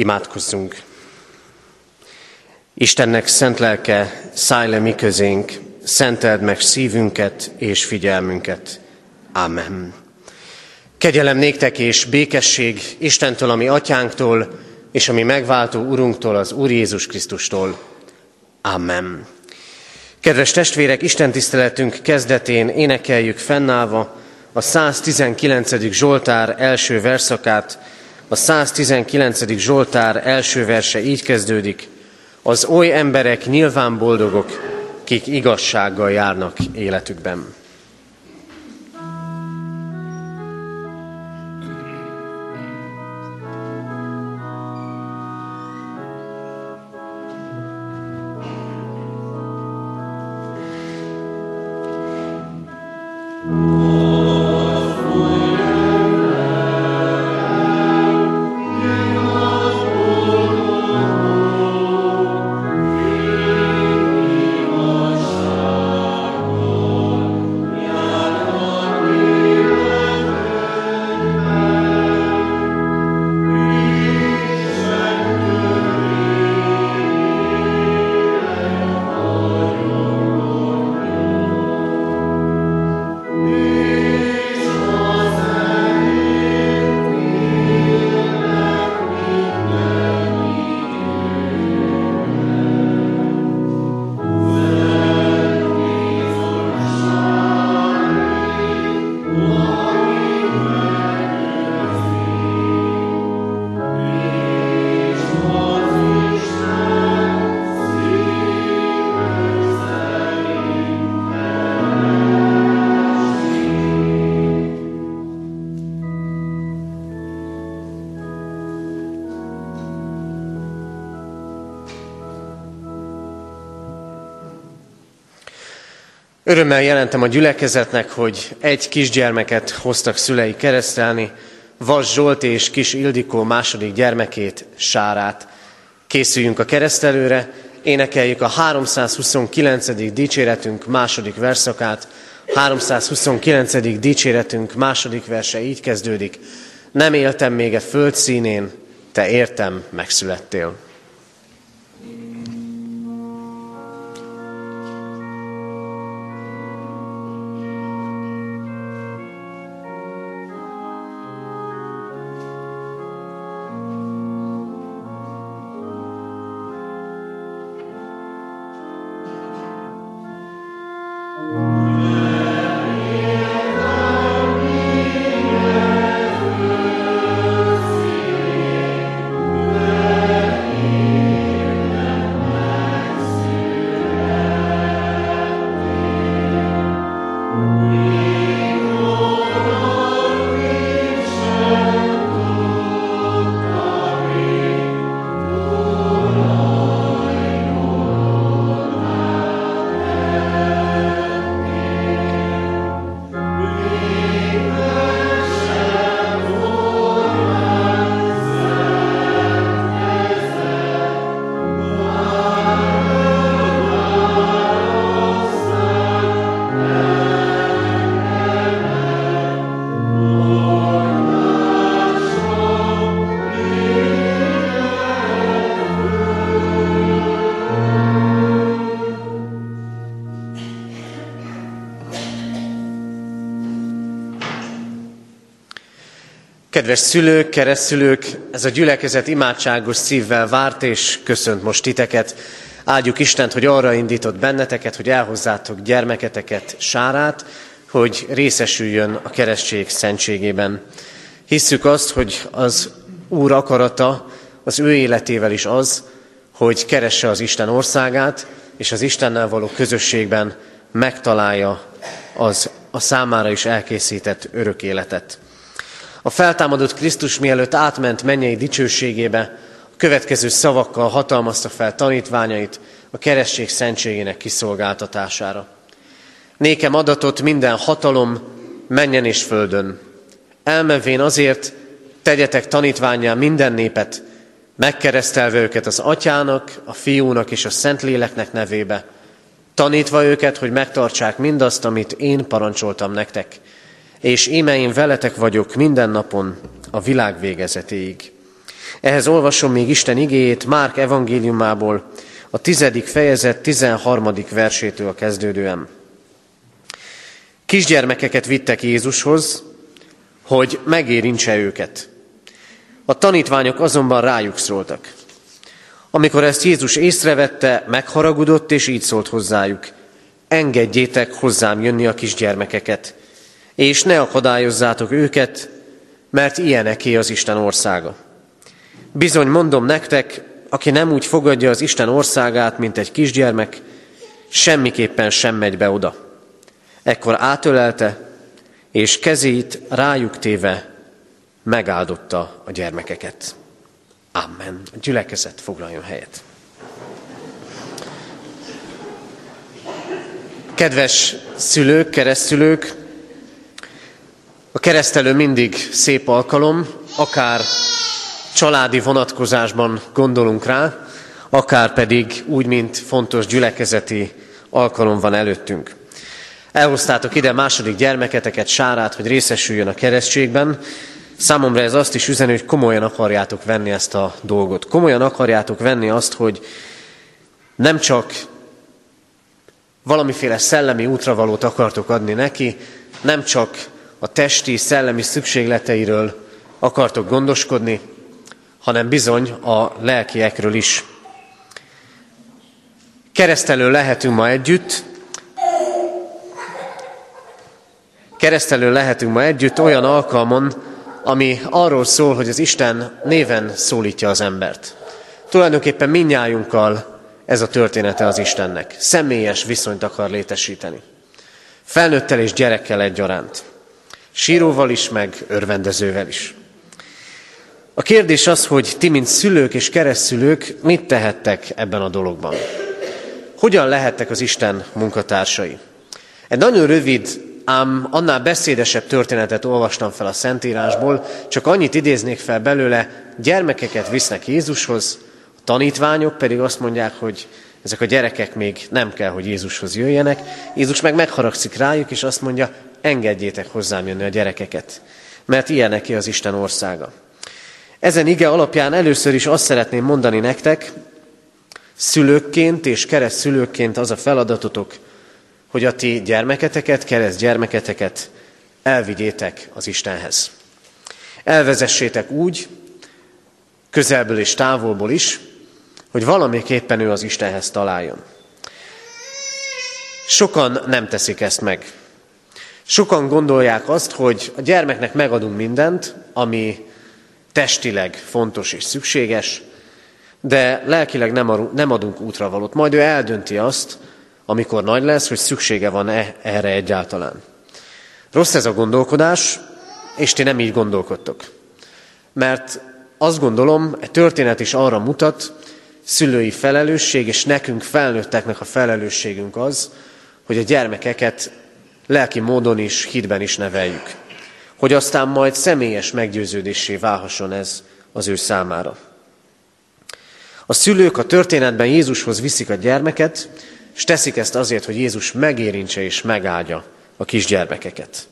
Imádkozzunk! Istennek szent lelke, szállj le mi közénk, szenteld meg szívünket és figyelmünket. Amen. Kegyelem néktek és békesség Istentől, ami atyánktól, és ami megváltó Urunktól, az Úr Jézus Krisztustól. Amen. Kedves testvérek, Isten tiszteletünk kezdetén énekeljük fennállva a 119. Zsoltár első verszakát. A 119. Zsoltár első verse így kezdődik. Az oly emberek nyilván boldogok, kik igazsággal járnak életükben. Örömmel jelentem a gyülekezetnek, hogy egy kisgyermeket hoztak szülei keresztelni, Vas Zsolt és Kis Ildikó második gyermekét, Sárát. Készüljünk a keresztelőre, énekeljük a 329. dicséretünk második verszakát. 329. dicséretünk második verse így kezdődik. Nem éltem még a föld színén, te értem megszülettél. Kedves szülők, keresztülők, ez a gyülekezet imádságos szívvel várt és köszönt most titeket. Áldjuk Istent, hogy arra indított benneteket, hogy elhozzátok gyermeketeket, Sárát, hogy részesüljön a keresztség szentségében. Hisszük azt, hogy az Úr akarata az ő életével is az, hogy keresse az Isten országát, és az Istennel való közösségben megtalálja az a számára is elkészített örök életet. A feltámadott Krisztus mielőtt átment mennyei dicsőségébe, a következő szavakkal hatalmazta fel tanítványait a keresztség szentségének kiszolgáltatására. Nékem adatot minden hatalom menjen és földön. Elmenvén azért tegyetek tanítványá minden népet, megkeresztelve őket az atyának, a fiúnak és a szentléleknek nevébe, tanítva őket, hogy megtartsák mindazt, amit én parancsoltam nektek és íme én veletek vagyok minden napon a világ végezetéig. Ehhez olvasom még Isten igéjét Márk evangéliumából, a tizedik fejezet 13. versétől kezdődően. Kisgyermekeket vittek Jézushoz, hogy megérintse őket. A tanítványok azonban rájuk szóltak. Amikor ezt Jézus észrevette, megharagudott, és így szólt hozzájuk. Engedjétek hozzám jönni a kisgyermekeket, és ne akadályozzátok őket, mert ilyeneké az Isten országa. Bizony mondom nektek, aki nem úgy fogadja az Isten országát, mint egy kisgyermek, semmiképpen sem megy be oda. Ekkor átölelte, és kezét rájuk téve megáldotta a gyermekeket. Amen. A gyülekezet foglaljon helyet. Kedves szülők, keresztülők, a keresztelő mindig szép alkalom, akár családi vonatkozásban gondolunk rá, akár pedig úgy, mint fontos gyülekezeti alkalom van előttünk. Elhoztátok ide második gyermeketeket, Sárát, hogy részesüljön a keresztségben. Számomra ez azt is üzeni, hogy komolyan akarjátok venni ezt a dolgot. Komolyan akarjátok venni azt, hogy nem csak valamiféle szellemi útravalót akartok adni neki, nem csak a testi, szellemi szükségleteiről akartok gondoskodni, hanem bizony a lelkiekről is. Keresztelő lehetünk ma együtt, keresztelő lehetünk ma együtt olyan alkalmon, ami arról szól, hogy az Isten néven szólítja az embert. Tulajdonképpen minnyájunkkal ez a története az Istennek. Személyes viszonyt akar létesíteni. Felnőttel és gyerekkel egyaránt. Síróval is, meg örvendezővel is. A kérdés az, hogy ti, mint szülők és keresztülők, mit tehettek ebben a dologban? Hogyan lehettek az Isten munkatársai? Egy nagyon rövid, ám annál beszédesebb történetet olvastam fel a Szentírásból, csak annyit idéznék fel belőle, gyermekeket visznek Jézushoz, a tanítványok pedig azt mondják, hogy ezek a gyerekek még nem kell, hogy Jézushoz jöjjenek. Jézus meg megharagszik rájuk, és azt mondja, engedjétek hozzám jönni a gyerekeket, mert ilyeneké az Isten országa. Ezen ige alapján először is azt szeretném mondani nektek, szülőkként és kereszt szülőkként az a feladatotok, hogy a ti gyermeketeket, kereszt gyermeketeket elvigyétek az Istenhez. Elvezessétek úgy, közelből és távolból is, hogy valamiképpen ő az Istenhez találjon. Sokan nem teszik ezt meg. Sokan gondolják azt, hogy a gyermeknek megadunk mindent, ami testileg fontos és szükséges, de lelkileg nem adunk útravalót. Majd ő eldönti azt, amikor nagy lesz, hogy szüksége van -e erre egyáltalán. Rossz ez a gondolkodás, és ti nem így gondolkodtok. Mert azt gondolom, egy történet is arra mutat, szülői felelősség, és nekünk felnőtteknek a felelősségünk az, hogy a gyermekeket lelki módon is, hitben is neveljük hogy aztán majd személyes meggyőződésé válhasson ez az ő számára. A szülők a történetben Jézushoz viszik a gyermeket, és teszik ezt azért, hogy Jézus megérintse és megáldja a kisgyermekeket.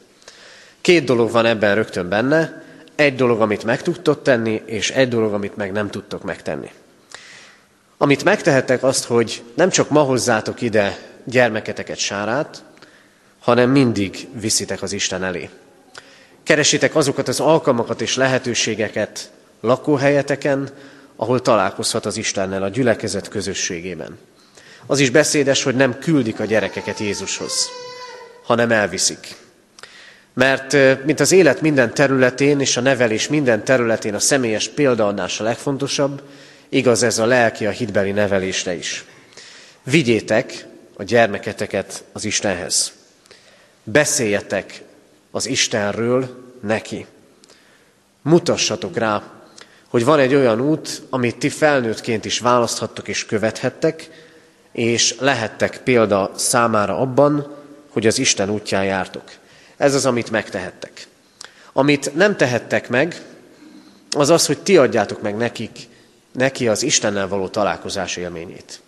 Két dolog van ebben rögtön benne, egy dolog, amit meg tudtok tenni, és egy dolog, amit meg nem tudtok megtenni. Amit megtehettek azt, hogy nem csak ma hozzátok ide gyermeketeket sárát, hanem mindig viszitek az Isten elé. Keresitek azokat az alkalmakat és lehetőségeket lakóhelyeteken, ahol találkozhat az Istennel a gyülekezet közösségében. Az is beszédes, hogy nem küldik a gyerekeket Jézushoz, hanem elviszik. Mert mint az élet minden területén és a nevelés minden területén a személyes példaadás a legfontosabb, igaz ez a lelki, a hitbeli nevelésre is. Vigyétek a gyermeketeket az Istenhez. Beszéljetek az Istenről neki. Mutassatok rá, hogy van egy olyan út, amit ti felnőttként is választhattok és követhettek, és lehettek példa számára abban, hogy az Isten útján jártok. Ez az, amit megtehettek. Amit nem tehettek meg, az az, hogy ti adjátok meg nekik, neki az Istennel való találkozás élményét.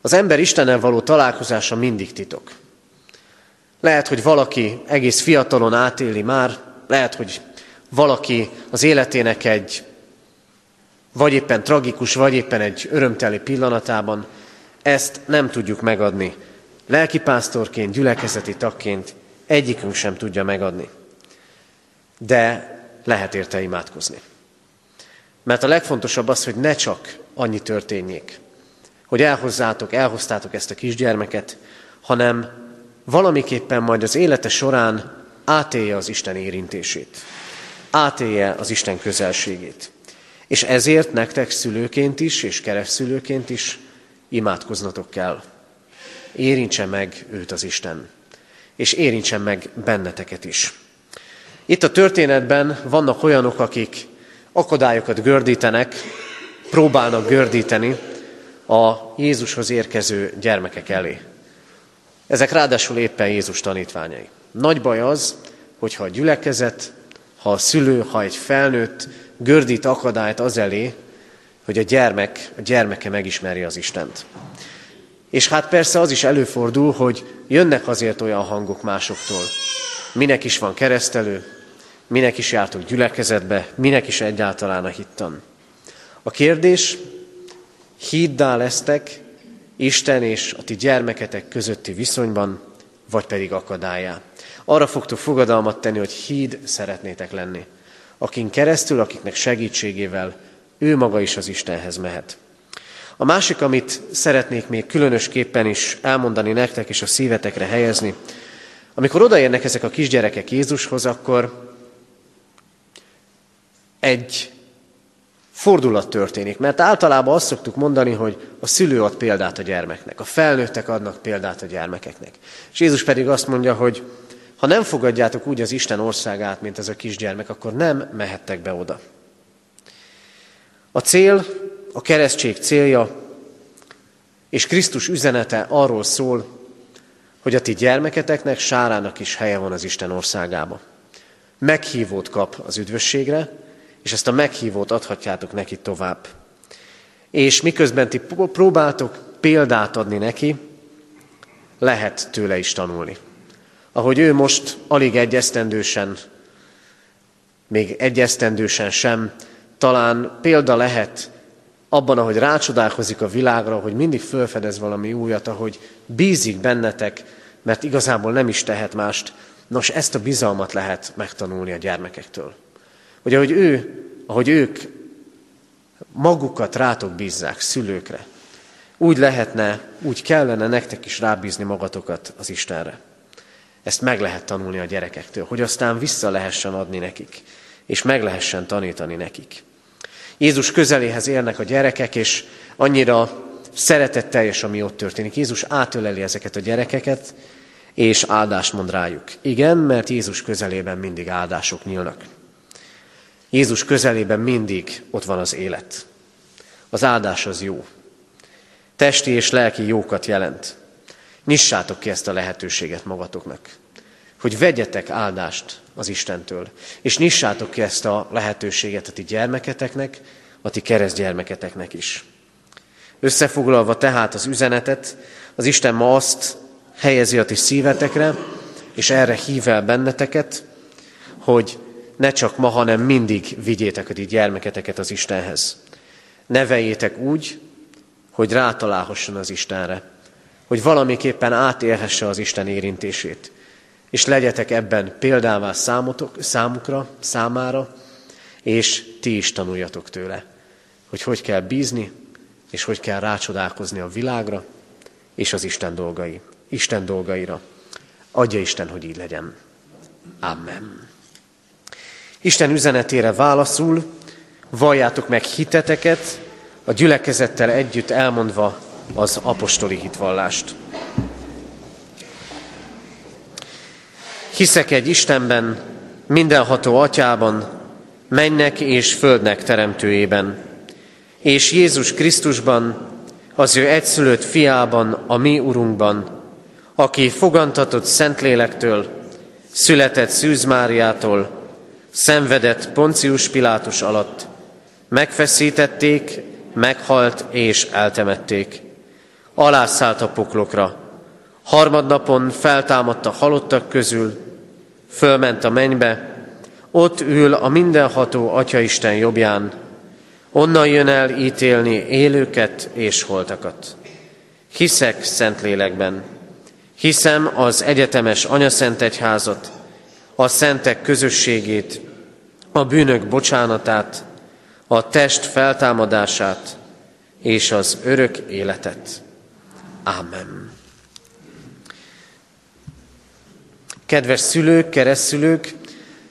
Az ember Istennel való találkozása mindig titok. Lehet, hogy valaki egész fiatalon átéli már, lehet, hogy valaki az életének egy vagy éppen tragikus, vagy éppen egy örömteli pillanatában, ezt nem tudjuk megadni. Lelkipásztorként, gyülekezeti tagként egyikünk sem tudja megadni. De lehet érte imádkozni. Mert a legfontosabb az, hogy ne csak annyi történjék, hogy elhozzátok, elhoztátok ezt a kisgyermeket, hanem valamiképpen majd az élete során átélje az Isten érintését, átélje az Isten közelségét. És ezért nektek szülőként is, és keresztszülőként is imádkoznatok kell. Érintse meg őt az Isten, és érintse meg benneteket is. Itt a történetben vannak olyanok, akik akadályokat gördítenek, próbálnak gördíteni a Jézushoz érkező gyermekek elé. Ezek ráadásul éppen Jézus tanítványai. Nagy baj az, hogyha a gyülekezet, ha a szülő, ha egy felnőtt gördít akadályt az elé, hogy a gyermek, a gyermeke megismerje az Istent. És hát persze az is előfordul, hogy jönnek azért olyan hangok másoktól. Minek is van keresztelő, minek is jártok gyülekezetbe, minek is egyáltalán a hittan. A kérdés, híddá lesztek Isten és a ti gyermeketek közötti viszonyban, vagy pedig akadályá. Arra fogtok fogadalmat tenni, hogy híd szeretnétek lenni. Akin keresztül, akiknek segítségével ő maga is az Istenhez mehet. A másik, amit szeretnék még különösképpen is elmondani nektek és a szívetekre helyezni, amikor odaérnek ezek a kisgyerekek Jézushoz, akkor egy fordulat történik. Mert általában azt szoktuk mondani, hogy a szülő ad példát a gyermeknek, a felnőttek adnak példát a gyermekeknek. És Jézus pedig azt mondja, hogy ha nem fogadjátok úgy az Isten országát, mint ez a kisgyermek, akkor nem mehettek be oda. A cél, a keresztség célja és Krisztus üzenete arról szól, hogy a ti gyermeketeknek, sárának is helye van az Isten országába. Meghívót kap az üdvösségre, és ezt a meghívót adhatjátok neki tovább. És miközben ti próbáltok példát adni neki, lehet tőle is tanulni. Ahogy ő most alig egyesztendősen, még egyesztendősen sem, talán példa lehet abban, ahogy rácsodálkozik a világra, hogy mindig felfedez valami újat, ahogy bízik bennetek, mert igazából nem is tehet mást. Nos, ezt a bizalmat lehet megtanulni a gyermekektől. Hogy ahogy ő, ahogy ők magukat rátok bízzák, szülőkre, úgy lehetne, úgy kellene nektek is rábízni magatokat az Istenre. Ezt meg lehet tanulni a gyerekektől, hogy aztán vissza lehessen adni nekik, és meg lehessen tanítani nekik. Jézus közeléhez érnek a gyerekek, és annyira szeretetteljes, ami ott történik. Jézus átöleli ezeket a gyerekeket, és áldást mond rájuk. Igen, mert Jézus közelében mindig áldások nyílnak. Jézus közelében mindig ott van az élet. Az áldás az jó. Testi és lelki jókat jelent. Nyissátok ki ezt a lehetőséget magatoknak, hogy vegyetek áldást az Istentől, és nyissátok ki ezt a lehetőséget a ti gyermeketeknek, a ti keresztgyermeketeknek is. Összefoglalva tehát az üzenetet, az Isten ma azt helyezi a ti szívetekre, és erre hív el benneteket, hogy ne csak ma, hanem mindig vigyétek a ti gyermeketeket az Istenhez. Neveljétek úgy, hogy rátalálhasson az Istenre, hogy valamiképpen átélhesse az Isten érintését, és legyetek ebben példává számotok, számukra, számára, és ti is tanuljatok tőle, hogy hogy kell bízni, és hogy kell rácsodálkozni a világra, és az Isten dolgai, Isten dolgaira. Adja Isten, hogy így legyen. Amen. Isten üzenetére válaszul, valljátok meg hiteteket, a gyülekezettel együtt elmondva az apostoli hitvallást. Hiszek egy Istenben, mindenható atyában, mennek és földnek teremtőjében, és Jézus Krisztusban, az ő egyszülött fiában, a mi Urunkban, aki fogantatott Szentlélektől, született Szűz Máriától, szenvedett Poncius Pilátus alatt, megfeszítették, meghalt és eltemették. Alászállt a poklokra, harmadnapon feltámadt a halottak közül, fölment a mennybe, ott ül a mindenható Atyaisten jobbján, Onnan jön el ítélni élőket és holtakat. Hiszek Szentlélekben. Hiszem az egyetemes anyaszent egyházat, a szentek közösségét, a bűnök bocsánatát, a test feltámadását és az örök életet. Ámen. Kedves szülők, keresztülők,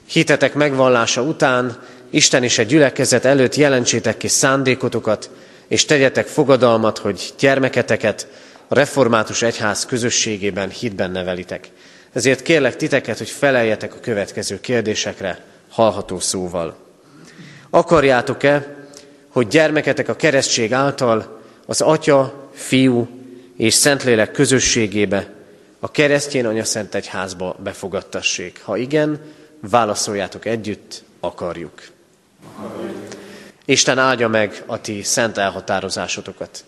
hitetek megvallása után Isten és egy gyülekezet előtt jelentsétek ki szándékotokat, és tegyetek fogadalmat, hogy gyermeketeket a református egyház közösségében hitben nevelitek. Ezért kérlek titeket, hogy feleljetek a következő kérdésekre hallható szóval. Akarjátok-e, hogy gyermeketek a keresztség által az Atya, Fiú és Szentlélek közösségébe, a keresztjén Anya Szent Egyházba befogadtassék? Ha igen, válaszoljátok együtt, akarjuk. Isten áldja meg a ti szent elhatározásotokat.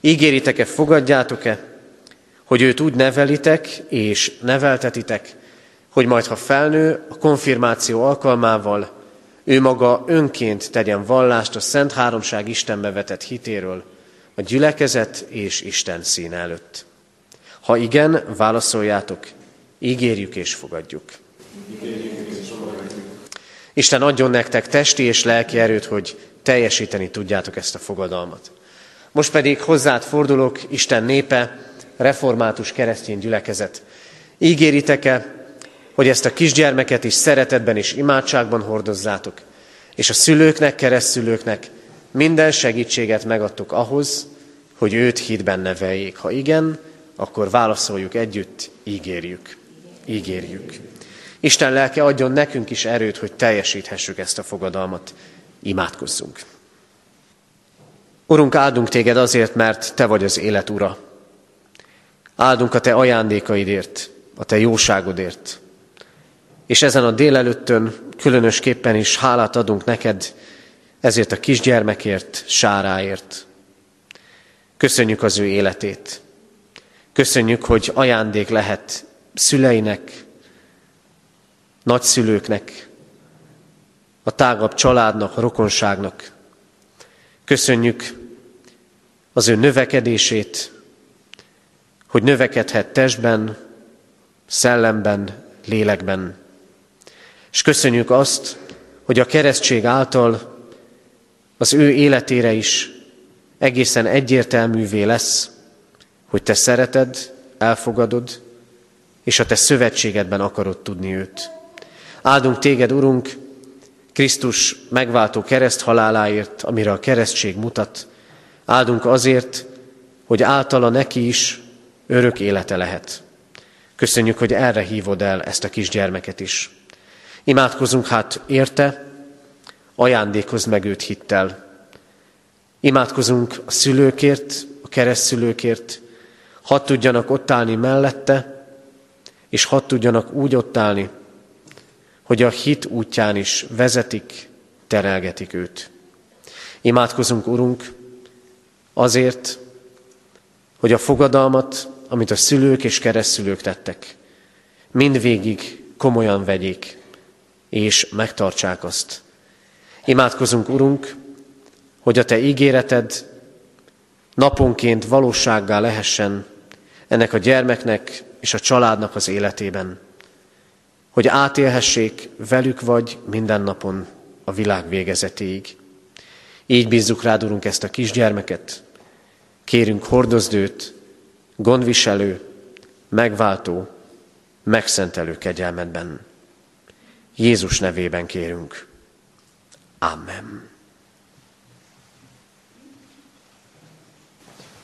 Ígéritek-e, fogadjátok-e, hogy őt úgy nevelitek és neveltetitek, hogy majd ha felnő, a konfirmáció alkalmával ő maga önként tegyen vallást a Szent Háromság Istenbe vetett hitéről, a gyülekezet és Isten szín előtt. Ha igen, válaszoljátok, ígérjük és fogadjuk. Isten adjon nektek testi és lelki erőt, hogy teljesíteni tudjátok ezt a fogadalmat. Most pedig hozzád fordulok, Isten népe, református keresztény gyülekezet. Ígéritek-e, hogy ezt a kisgyermeket is szeretetben és imádságban hordozzátok, és a szülőknek, keresztülőknek minden segítséget megadtok ahhoz, hogy őt hitben neveljék. Ha igen, akkor válaszoljuk együtt, ígérjük. Ígérjük. Isten lelke adjon nekünk is erőt, hogy teljesíthessük ezt a fogadalmat. Imádkozzunk. Urunk, áldunk téged azért, mert te vagy az élet ura. Áldunk a te ajándékaidért, a te jóságodért. És ezen a délelőttön különösképpen is hálát adunk neked ezért a kisgyermekért, sáráért. Köszönjük az ő életét. Köszönjük, hogy ajándék lehet szüleinek, nagyszülőknek, a tágabb családnak, a rokonságnak. Köszönjük az ő növekedését, hogy növekedhet testben, szellemben, lélekben. És köszönjük azt, hogy a keresztség által az ő életére is egészen egyértelművé lesz, hogy te szereted, elfogadod, és a te szövetségedben akarod tudni őt. Áldunk téged, Urunk, Krisztus megváltó kereszt haláláért, amire a keresztség mutat. Áldunk azért, hogy általa neki is örök élete lehet. Köszönjük, hogy erre hívod el ezt a kisgyermeket is. Imádkozunk hát érte, ajándékozz meg őt hittel. Imádkozunk a szülőkért, a keresztszülőkért, hadd tudjanak ott állni mellette, és hadd tudjanak úgy ott állni, hogy a hit útján is vezetik, terelgetik őt. Imádkozunk, Urunk, azért, hogy a fogadalmat, amit a szülők és keresztülők tettek, mindvégig komolyan vegyék, és megtartsák azt. Imádkozunk, Urunk, hogy a Te ígéreted naponként valósággá lehessen ennek a gyermeknek és a családnak az életében hogy átélhessék velük vagy minden napon a világ végezetéig. Így bízzuk rád, Urunk, ezt a kisgyermeket. Kérünk, hordozd őt, gondviselő, megváltó, megszentelő kegyelmedben. Jézus nevében kérünk. Amen.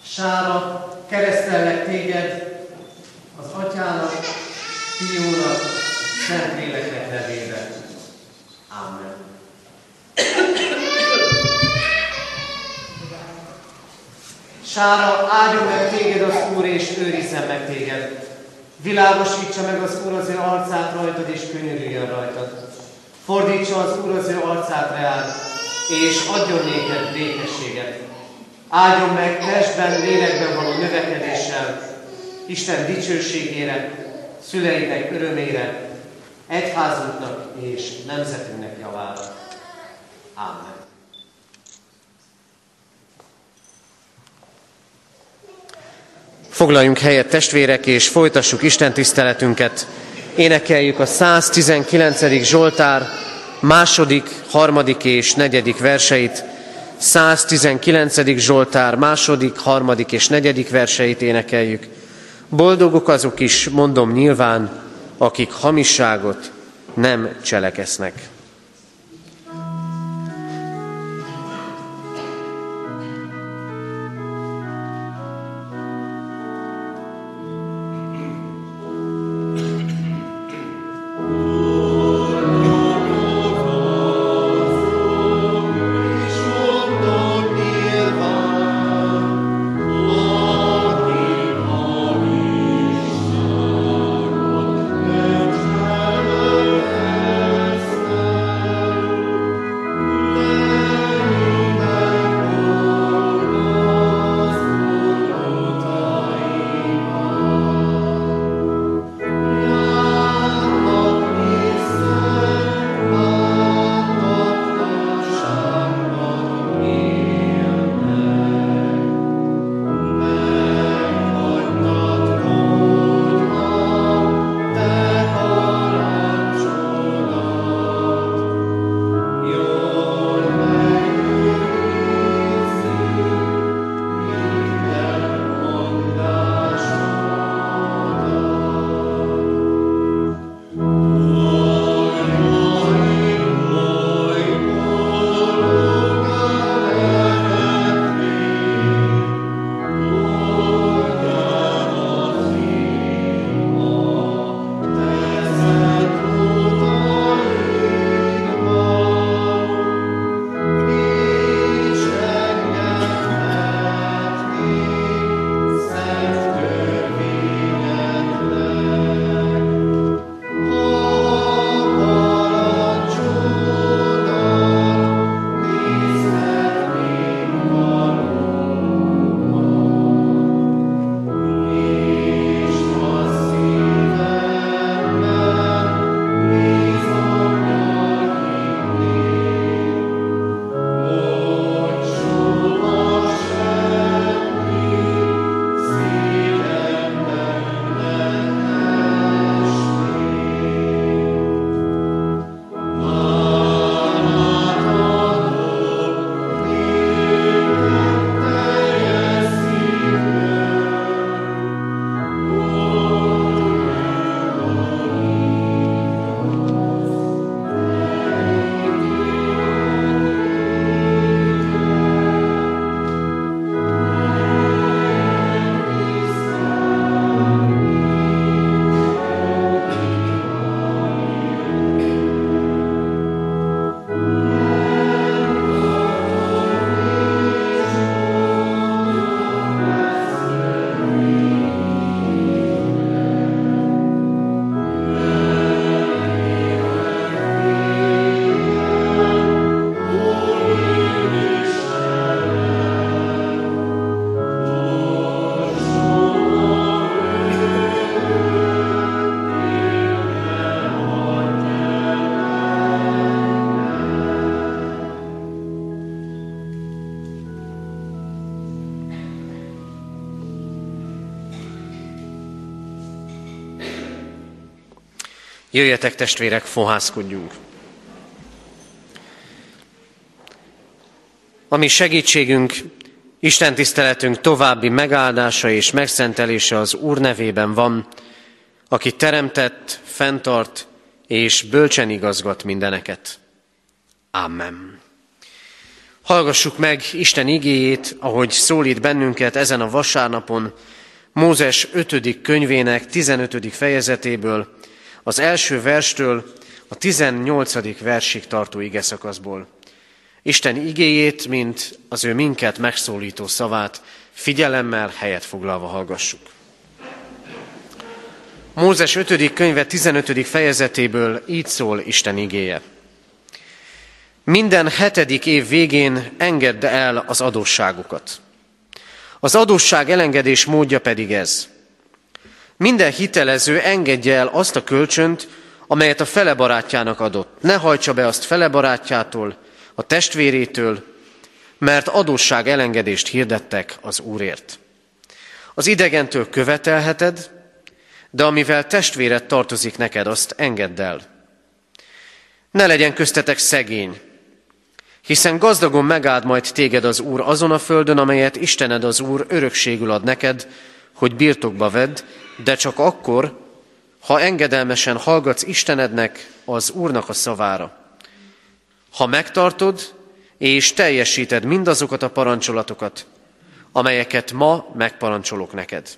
Sára, keresztellek téged az atyának, fiúnak, Szentléleknek nevében. Amen. Sára, áldjon meg téged az Úr, és őrizzen meg téged. Világosítsa meg az Úr az ő arcát rajtad, és könyörüljön rajtad. Fordítsa az Úr az ő arcát reád, és adjon néked békességet. Áldjon meg testben, lélekben való növekedéssel, Isten dicsőségére, szüleinek örömére, egyházunknak és nemzetünknek javára. Ámen. Foglaljunk helyet testvérek, és folytassuk Isten tiszteletünket. Énekeljük a 119. Zsoltár második, harmadik és negyedik verseit. 119. Zsoltár második, harmadik és negyedik verseit énekeljük. Boldogok azok is, mondom nyilván, akik hamisságot nem cselekesznek. Jöjjetek testvérek, fohászkodjunk! Ami segítségünk, Isten tiszteletünk további megáldása és megszentelése az Úr nevében van, aki teremtett, fenntart és bölcsen igazgat mindeneket. Amen. Hallgassuk meg Isten igéjét, ahogy szólít bennünket ezen a vasárnapon, Mózes 5. könyvének 15. fejezetéből, az első verstől a 18. versig tartó ige szakaszból. Isten igéjét, mint az ő minket megszólító szavát figyelemmel helyet foglalva hallgassuk. Mózes 5. könyve 15. fejezetéből így szól Isten igéje. Minden hetedik év végén engedd el az adósságokat. Az adósság elengedés módja pedig ez – minden hitelező engedje el azt a kölcsönt, amelyet a fele barátjának adott. Ne hajtsa be azt fele barátjától, a testvérétől, mert adósság elengedést hirdettek az Úrért. Az idegentől követelheted, de amivel testvéred tartozik neked, azt engedd el. Ne legyen köztetek szegény, hiszen gazdagon megáld majd téged az Úr azon a földön, amelyet Istened az Úr örökségül ad neked, hogy birtokba vedd, de csak akkor, ha engedelmesen hallgatsz Istenednek, az Úrnak a szavára. Ha megtartod és teljesíted mindazokat a parancsolatokat, amelyeket ma megparancsolok neked.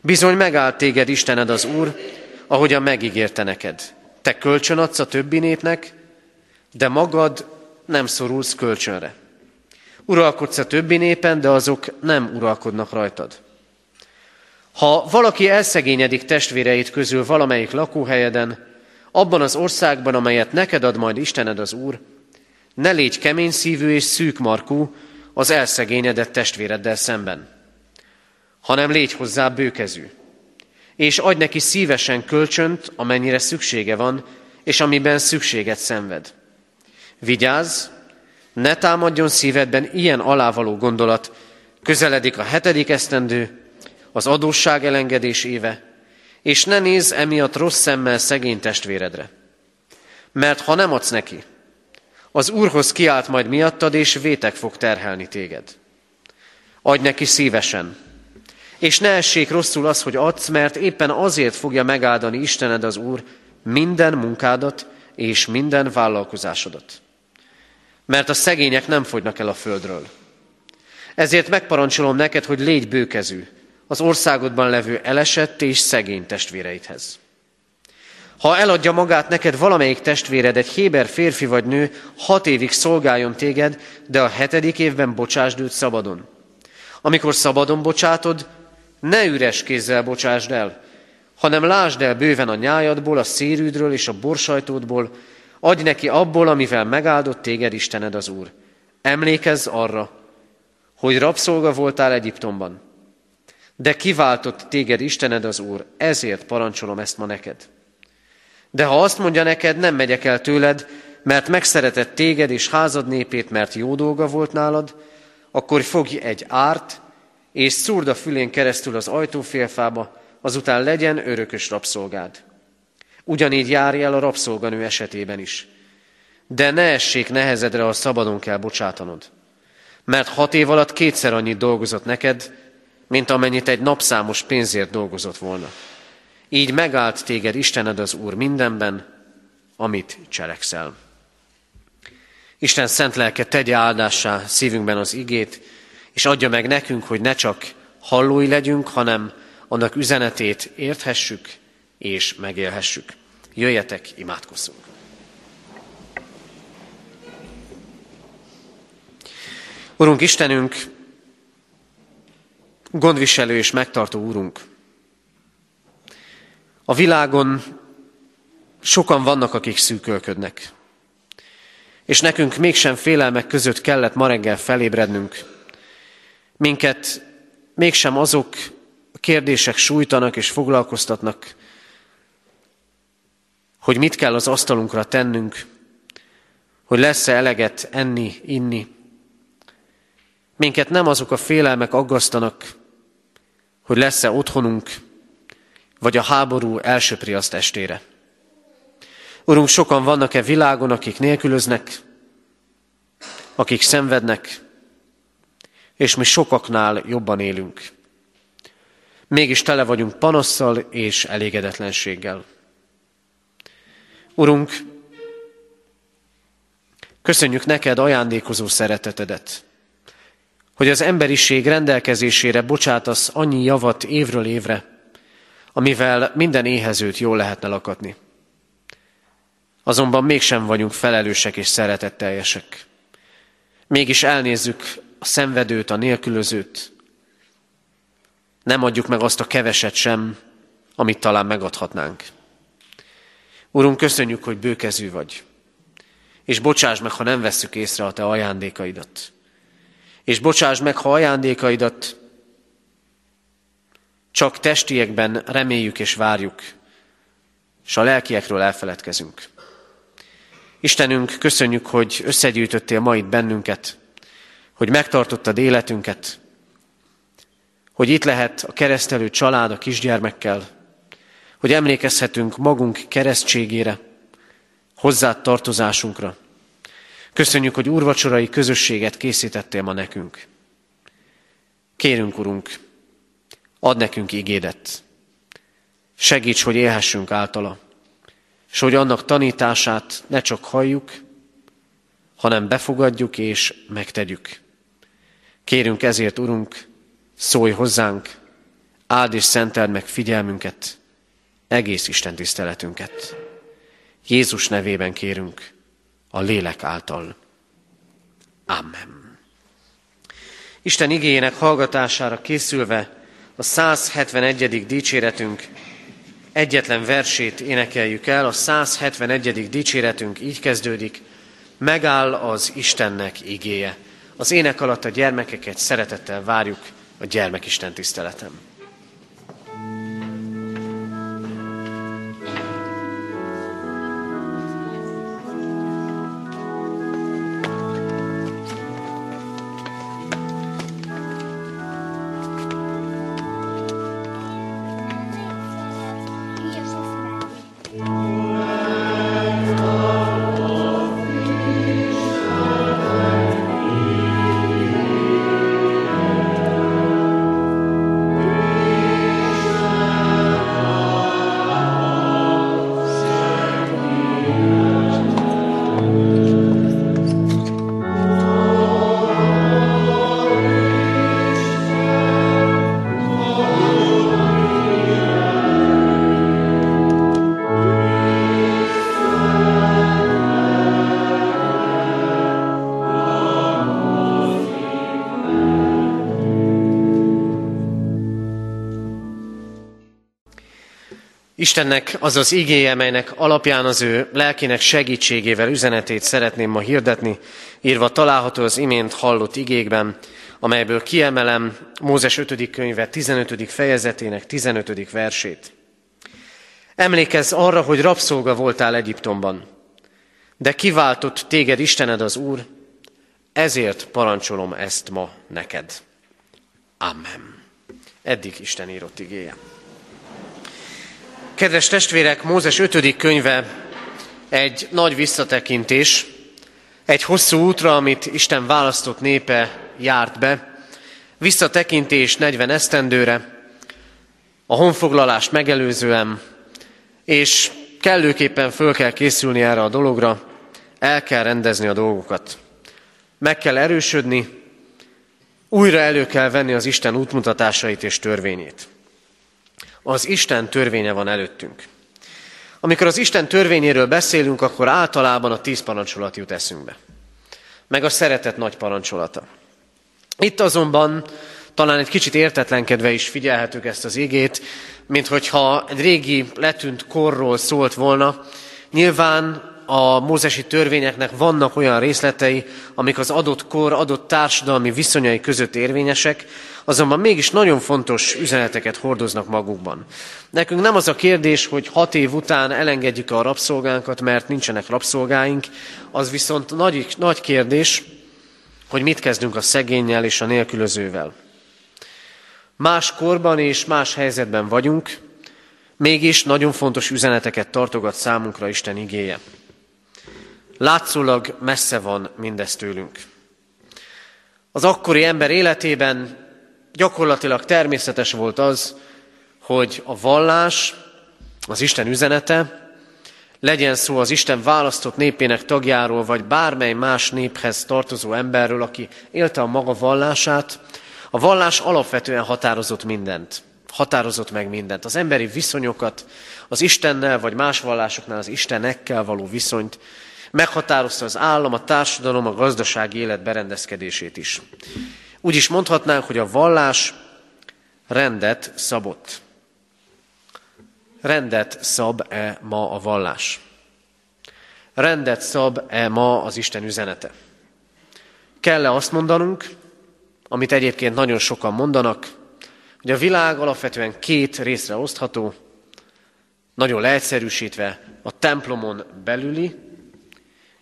Bizony megállt téged Istened az Úr, ahogyan megígérte neked. Te kölcsön adsz a többi népnek, de magad nem szorulsz kölcsönre. Uralkodsz a többi népen, de azok nem uralkodnak rajtad. Ha valaki elszegényedik testvéreit közül valamelyik lakóhelyeden, abban az országban, amelyet neked ad majd Istened az Úr, ne légy kemény szívű és szűk markú az elszegényedett testvéreddel szemben, hanem légy hozzá bőkezű, és adj neki szívesen kölcsönt, amennyire szüksége van, és amiben szükséget szenved. Vigyázz, ne támadjon szívedben ilyen alávaló gondolat, közeledik a hetedik esztendő, az adósság elengedés éve, és ne nézz emiatt rossz szemmel szegény testvéredre. Mert ha nem adsz neki, az Úrhoz kiált majd miattad, és vétek fog terhelni téged. Adj neki szívesen, és ne essék rosszul az, hogy adsz, mert éppen azért fogja megáldani Istened az Úr minden munkádat és minden vállalkozásodat. Mert a szegények nem fogynak el a földről. Ezért megparancsolom neked, hogy légy bőkezű az országodban levő elesett és szegény testvéreidhez. Ha eladja magát neked valamelyik testvéred, egy héber férfi vagy nő, hat évig szolgáljon téged, de a hetedik évben bocsásd őt szabadon. Amikor szabadon bocsátod, ne üres kézzel bocsásd el, hanem lásd el bőven a nyájadból, a szérűdről és a borsajtódból, adj neki abból, amivel megáldott téged Istened az Úr. Emlékezz arra, hogy rabszolga voltál Egyiptomban, de kiváltott téged Istened az Úr, ezért parancsolom ezt ma neked. De ha azt mondja neked, nem megyek el tőled, mert megszeretett téged és házad népét, mert jó dolga volt nálad, akkor fogj egy árt, és szúrd a fülén keresztül az ajtófélfába, azután legyen örökös rabszolgád. Ugyanígy járj el a rabszolganő esetében is. De ne essék nehezedre, ha szabadon kell bocsátanod. Mert hat év alatt kétszer annyit dolgozott neked, mint amennyit egy napszámos pénzért dolgozott volna. Így megállt téged Istened az Úr mindenben, amit cselekszel. Isten szent lelke tegye áldássá szívünkben az igét, és adja meg nekünk, hogy ne csak hallói legyünk, hanem annak üzenetét érthessük és megélhessük. Jöjjetek, imádkozzunk! Urunk Istenünk, gondviselő és megtartó Úrunk, a világon sokan vannak, akik szűkölködnek. És nekünk mégsem félelmek között kellett ma reggel felébrednünk. Minket mégsem azok a kérdések sújtanak és foglalkoztatnak, hogy mit kell az asztalunkra tennünk, hogy lesz-e eleget enni, inni. Minket nem azok a félelmek aggasztanak, hogy lesz-e otthonunk, vagy a háború elsöpri azt estére. Urunk, sokan vannak-e világon, akik nélkülöznek, akik szenvednek, és mi sokaknál jobban élünk. Mégis tele vagyunk panasszal és elégedetlenséggel. Urunk, köszönjük neked ajándékozó szeretetedet, hogy az emberiség rendelkezésére bocsátasz annyi javat évről évre, amivel minden éhezőt jól lehetne lakatni. Azonban mégsem vagyunk felelősek és szeretetteljesek. Mégis elnézzük a szenvedőt, a nélkülözőt. Nem adjuk meg azt a keveset sem, amit talán megadhatnánk. Urunk, köszönjük, hogy bőkezű vagy. És bocsáss meg, ha nem vesszük észre a te ajándékaidat. És bocsáss meg, ha ajándékaidat csak testiekben reméljük és várjuk, és a lelkiekről elfeledkezünk. Istenünk, köszönjük, hogy összegyűjtöttél ma itt bennünket, hogy megtartottad életünket, hogy itt lehet a keresztelő család a kisgyermekkel, hogy emlékezhetünk magunk keresztségére, hozzá tartozásunkra. Köszönjük, hogy úrvacsorai közösséget készítettél ma nekünk. Kérünk, Urunk, add nekünk igédet. Segíts, hogy élhessünk általa, és hogy annak tanítását ne csak halljuk, hanem befogadjuk és megtegyük. Kérünk ezért, Urunk, szólj hozzánk, áld és szenteld meg figyelmünket, egész Isten tiszteletünket. Jézus nevében kérünk, a lélek által. Amen. Isten igényének hallgatására készülve a 171. dicséretünk egyetlen versét énekeljük el. A 171. dicséretünk így kezdődik, megáll az Istennek igéje. Az ének alatt a gyermekeket szeretettel várjuk a gyermekisten tiszteletem. Istennek az az igéje, melynek alapján az ő lelkének segítségével üzenetét szeretném ma hirdetni, írva található az imént hallott igékben, amelyből kiemelem Mózes 5. könyve 15. fejezetének 15. versét. Emlékezz arra, hogy rabszolga voltál Egyiptomban, de kiváltott téged Istened az Úr, ezért parancsolom ezt ma neked. Amen. Eddig Isten írott igéje. Kedves testvérek, Mózes 5. könyve egy nagy visszatekintés, egy hosszú útra, amit Isten választott népe járt be, visszatekintés 40 esztendőre, a honfoglalást megelőzően, és kellőképpen föl kell készülni erre a dologra, el kell rendezni a dolgokat. Meg kell erősödni, újra elő kell venni az Isten útmutatásait és törvényét az Isten törvénye van előttünk. Amikor az Isten törvényéről beszélünk, akkor általában a tíz parancsolat jut eszünkbe. Meg a szeretet nagy parancsolata. Itt azonban talán egy kicsit értetlenkedve is figyelhetük ezt az igét, mint hogyha egy régi letűnt korról szólt volna. Nyilván a mózesi törvényeknek vannak olyan részletei, amik az adott kor, adott társadalmi viszonyai között érvényesek, azonban mégis nagyon fontos üzeneteket hordoznak magukban. Nekünk nem az a kérdés, hogy hat év után elengedjük a rabszolgánkat, mert nincsenek rabszolgáink, az viszont nagy, nagy kérdés, hogy mit kezdünk a szegényel és a nélkülözővel. Más korban és más helyzetben vagyunk, mégis nagyon fontos üzeneteket tartogat számunkra Isten igéje. Látszólag messze van mindez tőlünk. Az akkori ember életében gyakorlatilag természetes volt az, hogy a vallás, az Isten üzenete, legyen szó az Isten választott népének tagjáról, vagy bármely más néphez tartozó emberről, aki élte a maga vallását, a vallás alapvetően határozott mindent. Határozott meg mindent. Az emberi viszonyokat, az Istennel, vagy más vallásoknál az Istenekkel való viszonyt, Meghatározta az állam, a társadalom, a gazdasági élet berendezkedését is. Úgy is mondhatnánk, hogy a vallás rendet szabott. Rendet szab-e ma a vallás? Rendet szab-e ma az Isten üzenete? Kell-e azt mondanunk, amit egyébként nagyon sokan mondanak, hogy a világ alapvetően két részre osztható, nagyon leegyszerűsítve a templomon belüli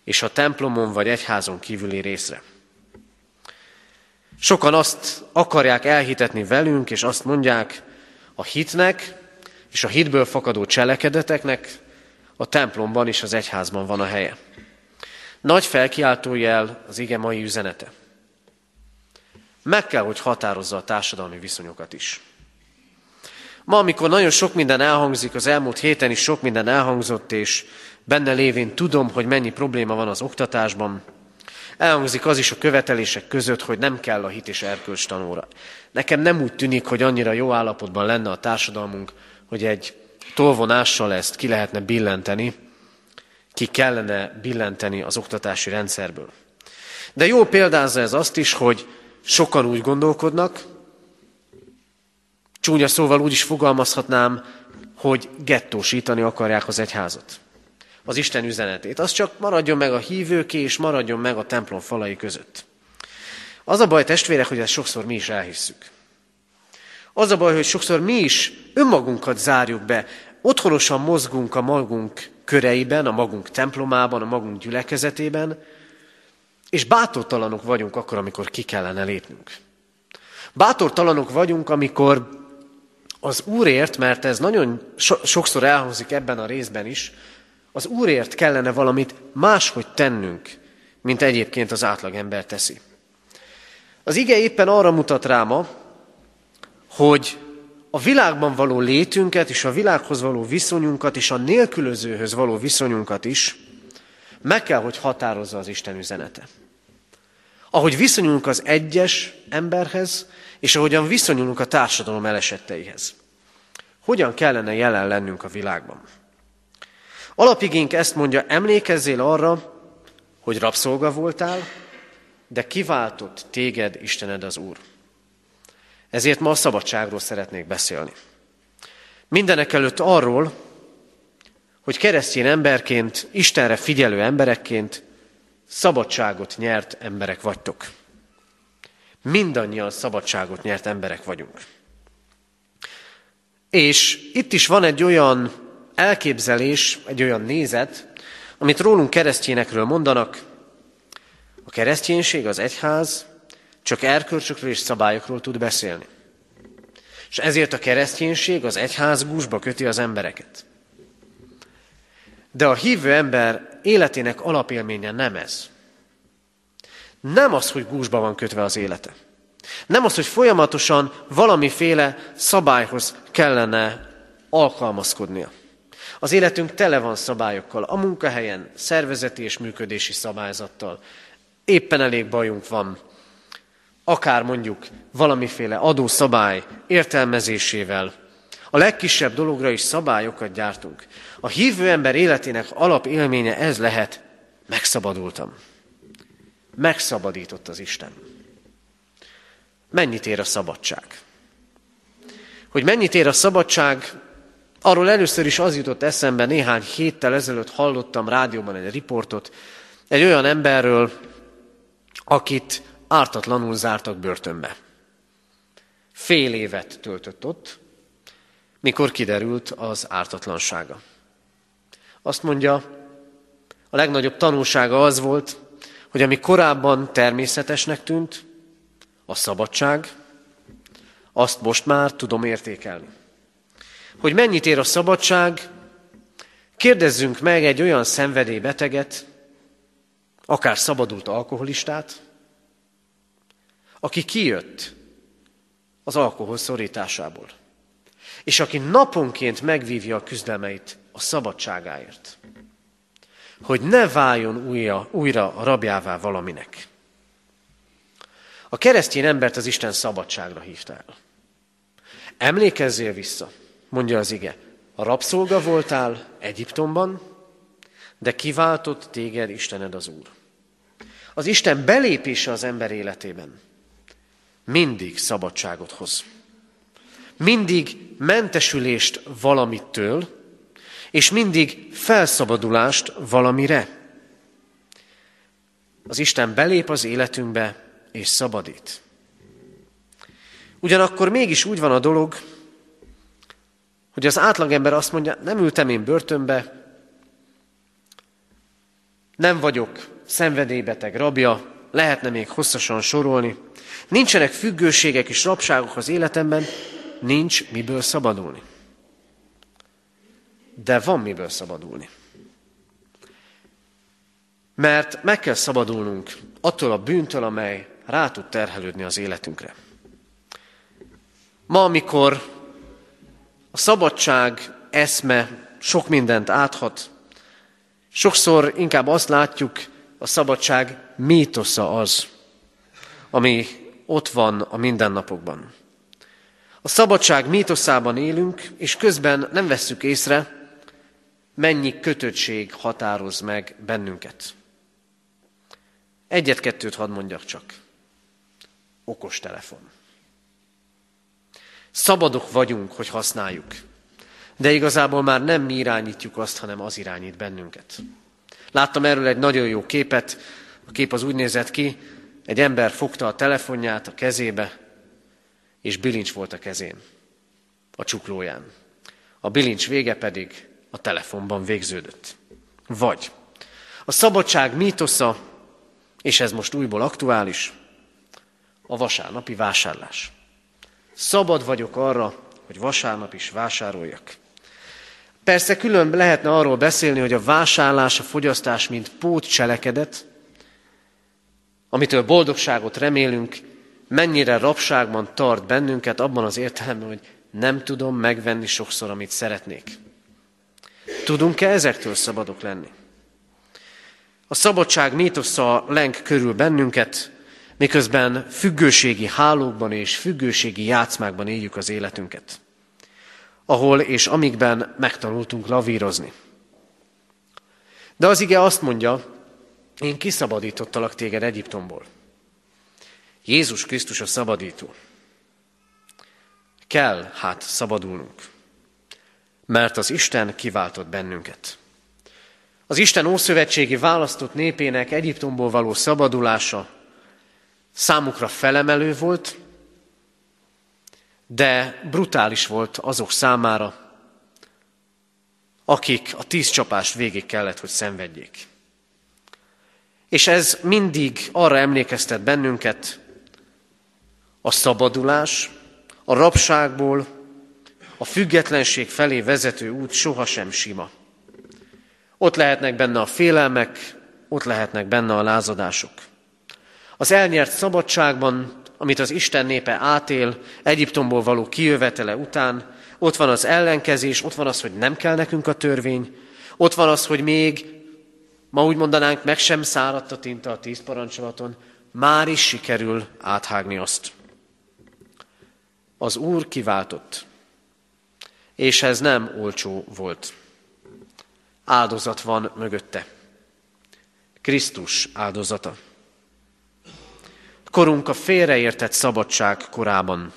és a templomon vagy egyházon kívüli részre. Sokan azt akarják elhitetni velünk, és azt mondják, a hitnek és a hitből fakadó cselekedeteknek a templomban és az egyházban van a helye. Nagy felkiáltójel az ige mai üzenete. Meg kell, hogy határozza a társadalmi viszonyokat is. Ma, amikor nagyon sok minden elhangzik, az elmúlt héten is sok minden elhangzott, és benne lévén tudom, hogy mennyi probléma van az oktatásban, elhangzik az is a követelések között, hogy nem kell a hit és erkölcs tanóra. Nekem nem úgy tűnik, hogy annyira jó állapotban lenne a társadalmunk, hogy egy tolvonással ezt ki lehetne billenteni, ki kellene billenteni az oktatási rendszerből. De jó példázza ez azt is, hogy sokan úgy gondolkodnak, csúnya szóval úgy is fogalmazhatnám, hogy gettósítani akarják az egyházat. Az Isten üzenetét. Az csak maradjon meg a hívőké, és maradjon meg a templom falai között. Az a baj, testvérek, hogy ezt sokszor mi is elhisszük. Az a baj, hogy sokszor mi is önmagunkat zárjuk be, otthonosan mozgunk a magunk köreiben, a magunk templomában, a magunk gyülekezetében, és bátortalanok vagyunk akkor, amikor ki kellene lépnünk. Bátortalanok vagyunk, amikor az Úrért, mert ez nagyon so- sokszor elhangzik ebben a részben is, az Úrért kellene valamit máshogy tennünk, mint egyébként az átlagember teszi. Az ige éppen arra mutat rá ma, hogy a világban való létünket és a világhoz való viszonyunkat és a nélkülözőhöz való viszonyunkat is meg kell, hogy határozza az Isten üzenete. Ahogy viszonyulunk az egyes emberhez, és ahogyan viszonyulunk a társadalom elesetteihez. Hogyan kellene jelen lennünk a világban? Alapigénk ezt mondja, emlékezzél arra, hogy rabszolga voltál, de kiváltott téged Istened az Úr. Ezért ma a szabadságról szeretnék beszélni. Mindenek előtt arról, hogy keresztény emberként, Istenre figyelő emberekként szabadságot nyert emberek vagytok. Mindannyian szabadságot nyert emberek vagyunk. És itt is van egy olyan elképzelés, egy olyan nézet, amit rólunk keresztényekről mondanak. A kereszténység, az egyház csak erkölcsökről és szabályokról tud beszélni. És ezért a kereszténység, az egyház gúzsba köti az embereket. De a hívő ember életének alapélménye nem ez. Nem az, hogy gúzsba van kötve az élete. Nem az, hogy folyamatosan valamiféle szabályhoz kellene alkalmazkodnia. Az életünk tele van szabályokkal, a munkahelyen szervezeti és működési szabályzattal. Éppen elég bajunk van, akár mondjuk valamiféle adószabály értelmezésével. A legkisebb dologra is szabályokat gyártunk. A hívő ember életének alapélménye ez lehet, megszabadultam. Megszabadított az Isten. Mennyit ér a szabadság? Hogy mennyit ér a szabadság, arról először is az jutott eszembe, néhány héttel ezelőtt hallottam rádióban egy riportot egy olyan emberről, akit ártatlanul zártak börtönbe. Fél évet töltött ott, mikor kiderült az ártatlansága. Azt mondja, a legnagyobb tanulsága az volt, hogy ami korábban természetesnek tűnt, a szabadság, azt most már tudom értékelni. Hogy mennyit ér a szabadság, kérdezzünk meg egy olyan szenvedélybeteget, akár szabadult alkoholistát, aki kijött az alkohol szorításából, és aki naponként megvívja a küzdelmeit a szabadságáért, hogy ne váljon újra, újra a rabjává valaminek. A keresztény embert az Isten szabadságra hívta el. Emlékezzél vissza, mondja az ige, rabszolga voltál Egyiptomban, de kiváltott téged Istened az Úr. Az Isten belépése az ember életében mindig szabadságot hoz. Mindig mentesülést valamitől, és mindig felszabadulást valamire. Az Isten belép az életünkbe, és szabadít. Ugyanakkor mégis úgy van a dolog, hogy az átlagember azt mondja, nem ültem én börtönbe, nem vagyok szenvedélybeteg rabja, lehetne még hosszasan sorolni. Nincsenek függőségek és rabságok az életemben, nincs miből szabadulni. De van miből szabadulni. Mert meg kell szabadulnunk attól a bűntől, amely rá tud terhelődni az életünkre. Ma, amikor a szabadság eszme sok mindent áthat, sokszor inkább azt látjuk, a szabadság mítosza az, ami ott van a mindennapokban. A szabadság mítoszában élünk, és közben nem vesszük észre, mennyi kötöttség határoz meg bennünket. Egyet-kettőt hadd mondjak csak. Okos telefon. Szabadok vagyunk, hogy használjuk, de igazából már nem mi irányítjuk azt, hanem az irányít bennünket. Láttam erről egy nagyon jó képet, a kép az úgy nézett ki, egy ember fogta a telefonját a kezébe, és bilincs volt a kezén, a csuklóján. A bilincs vége pedig a telefonban végződött. Vagy a szabadság mítosza, és ez most újból aktuális, a vasárnapi vásárlás. Szabad vagyok arra, hogy vasárnap is vásároljak. Persze külön lehetne arról beszélni, hogy a vásárlás, a fogyasztás, mint pót cselekedet, amitől boldogságot remélünk, mennyire rabságban tart bennünket abban az értelemben, hogy nem tudom megvenni sokszor, amit szeretnék. Tudunk-e ezektől szabadok lenni? A szabadság mítosza lenk körül bennünket, miközben függőségi hálókban és függőségi játszmákban éljük az életünket, ahol és amikben megtanultunk lavírozni. De az ige azt mondja, én kiszabadítottalak téged Egyiptomból. Jézus Krisztus a szabadító. Kell hát szabadulnunk, mert az Isten kiváltott bennünket. Az Isten ószövetségi választott népének Egyiptomból való szabadulása számukra felemelő volt, de brutális volt azok számára, akik a tíz csapást végig kellett, hogy szenvedjék. És ez mindig arra emlékeztet bennünket, a szabadulás, a rabságból, a függetlenség felé vezető út sohasem sima. Ott lehetnek benne a félelmek, ott lehetnek benne a lázadások. Az elnyert szabadságban, amit az Isten népe átél Egyiptomból való kijövetele után, ott van az ellenkezés, ott van az, hogy nem kell nekünk a törvény, ott van az, hogy még, ma úgy mondanánk, meg sem száradt a tinta a tíz parancsolaton, már is sikerül áthágni azt. Az Úr kiváltott, és ez nem olcsó volt. Áldozat van mögötte. Krisztus áldozata korunk a félreértett szabadság korában,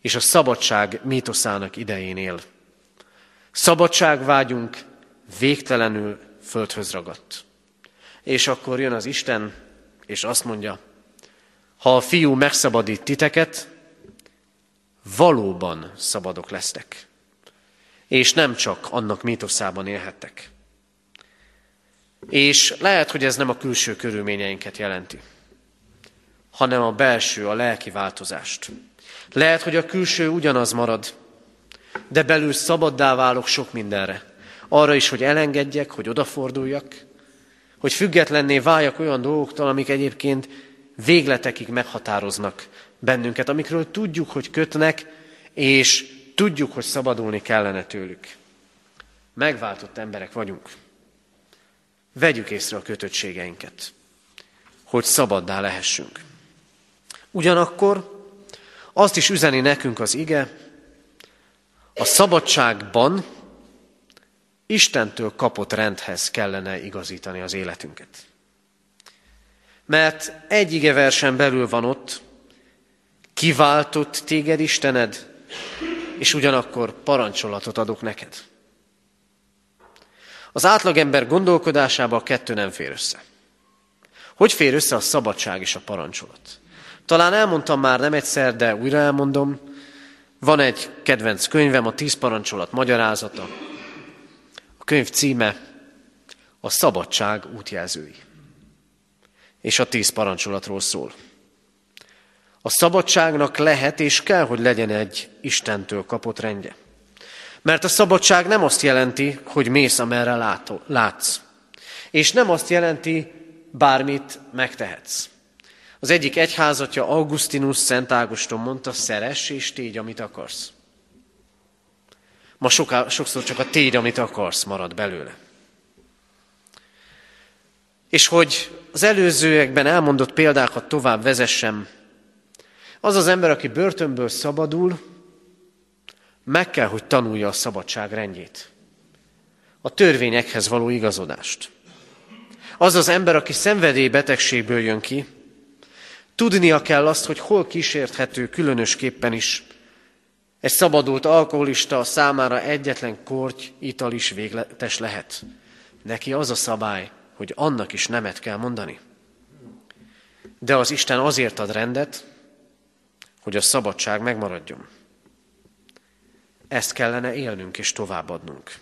és a szabadság mítoszának idején él. Szabadságvágyunk végtelenül földhöz ragadt. És akkor jön az Isten, és azt mondja, ha a fiú megszabadít titeket, valóban szabadok lesztek. És nem csak annak mítoszában élhettek. És lehet, hogy ez nem a külső körülményeinket jelenti hanem a belső, a lelki változást. Lehet, hogy a külső ugyanaz marad, de belül szabaddá válok sok mindenre. Arra is, hogy elengedjek, hogy odaforduljak, hogy függetlenné váljak olyan dolgoktól, amik egyébként végletekig meghatároznak bennünket, amikről tudjuk, hogy kötnek, és tudjuk, hogy szabadulni kellene tőlük. Megváltott emberek vagyunk. Vegyük észre a kötöttségeinket, hogy szabaddá lehessünk. Ugyanakkor azt is üzeni nekünk az ige, a szabadságban Istentől kapott rendhez kellene igazítani az életünket. Mert egy ige versen belül van ott, kiváltott téged Istened, és ugyanakkor parancsolatot adok neked. Az átlagember gondolkodásába a kettő nem fér össze. Hogy fér össze a szabadság és a parancsolat? Talán elmondtam már nem egyszer, de újra elmondom. Van egy kedvenc könyvem, a Tíz Parancsolat magyarázata. A könyv címe a Szabadság útjelzői. és a tíz parancsolatról szól. A szabadságnak lehet és kell, hogy legyen egy Istentől kapott rendje. Mert a szabadság nem azt jelenti, hogy mész, amerre látsz. És nem azt jelenti, bármit megtehetsz. Az egyik egyházatja Augustinus Szent Ágoston mondta, szeress és tégy, amit akarsz. Ma soká, sokszor csak a tégy, amit akarsz, marad belőle. És hogy az előzőekben elmondott példákat tovább vezessem, az az ember, aki börtönből szabadul, meg kell, hogy tanulja a szabadság rendjét. A törvényekhez való igazodást. Az az ember, aki szenvedélybetegségből jön ki, tudnia kell azt, hogy hol kísérthető különösképpen is egy szabadult alkoholista számára egyetlen korty ital is végletes lehet. Neki az a szabály, hogy annak is nemet kell mondani. De az Isten azért ad rendet, hogy a szabadság megmaradjon. Ezt kellene élnünk és továbbadnunk.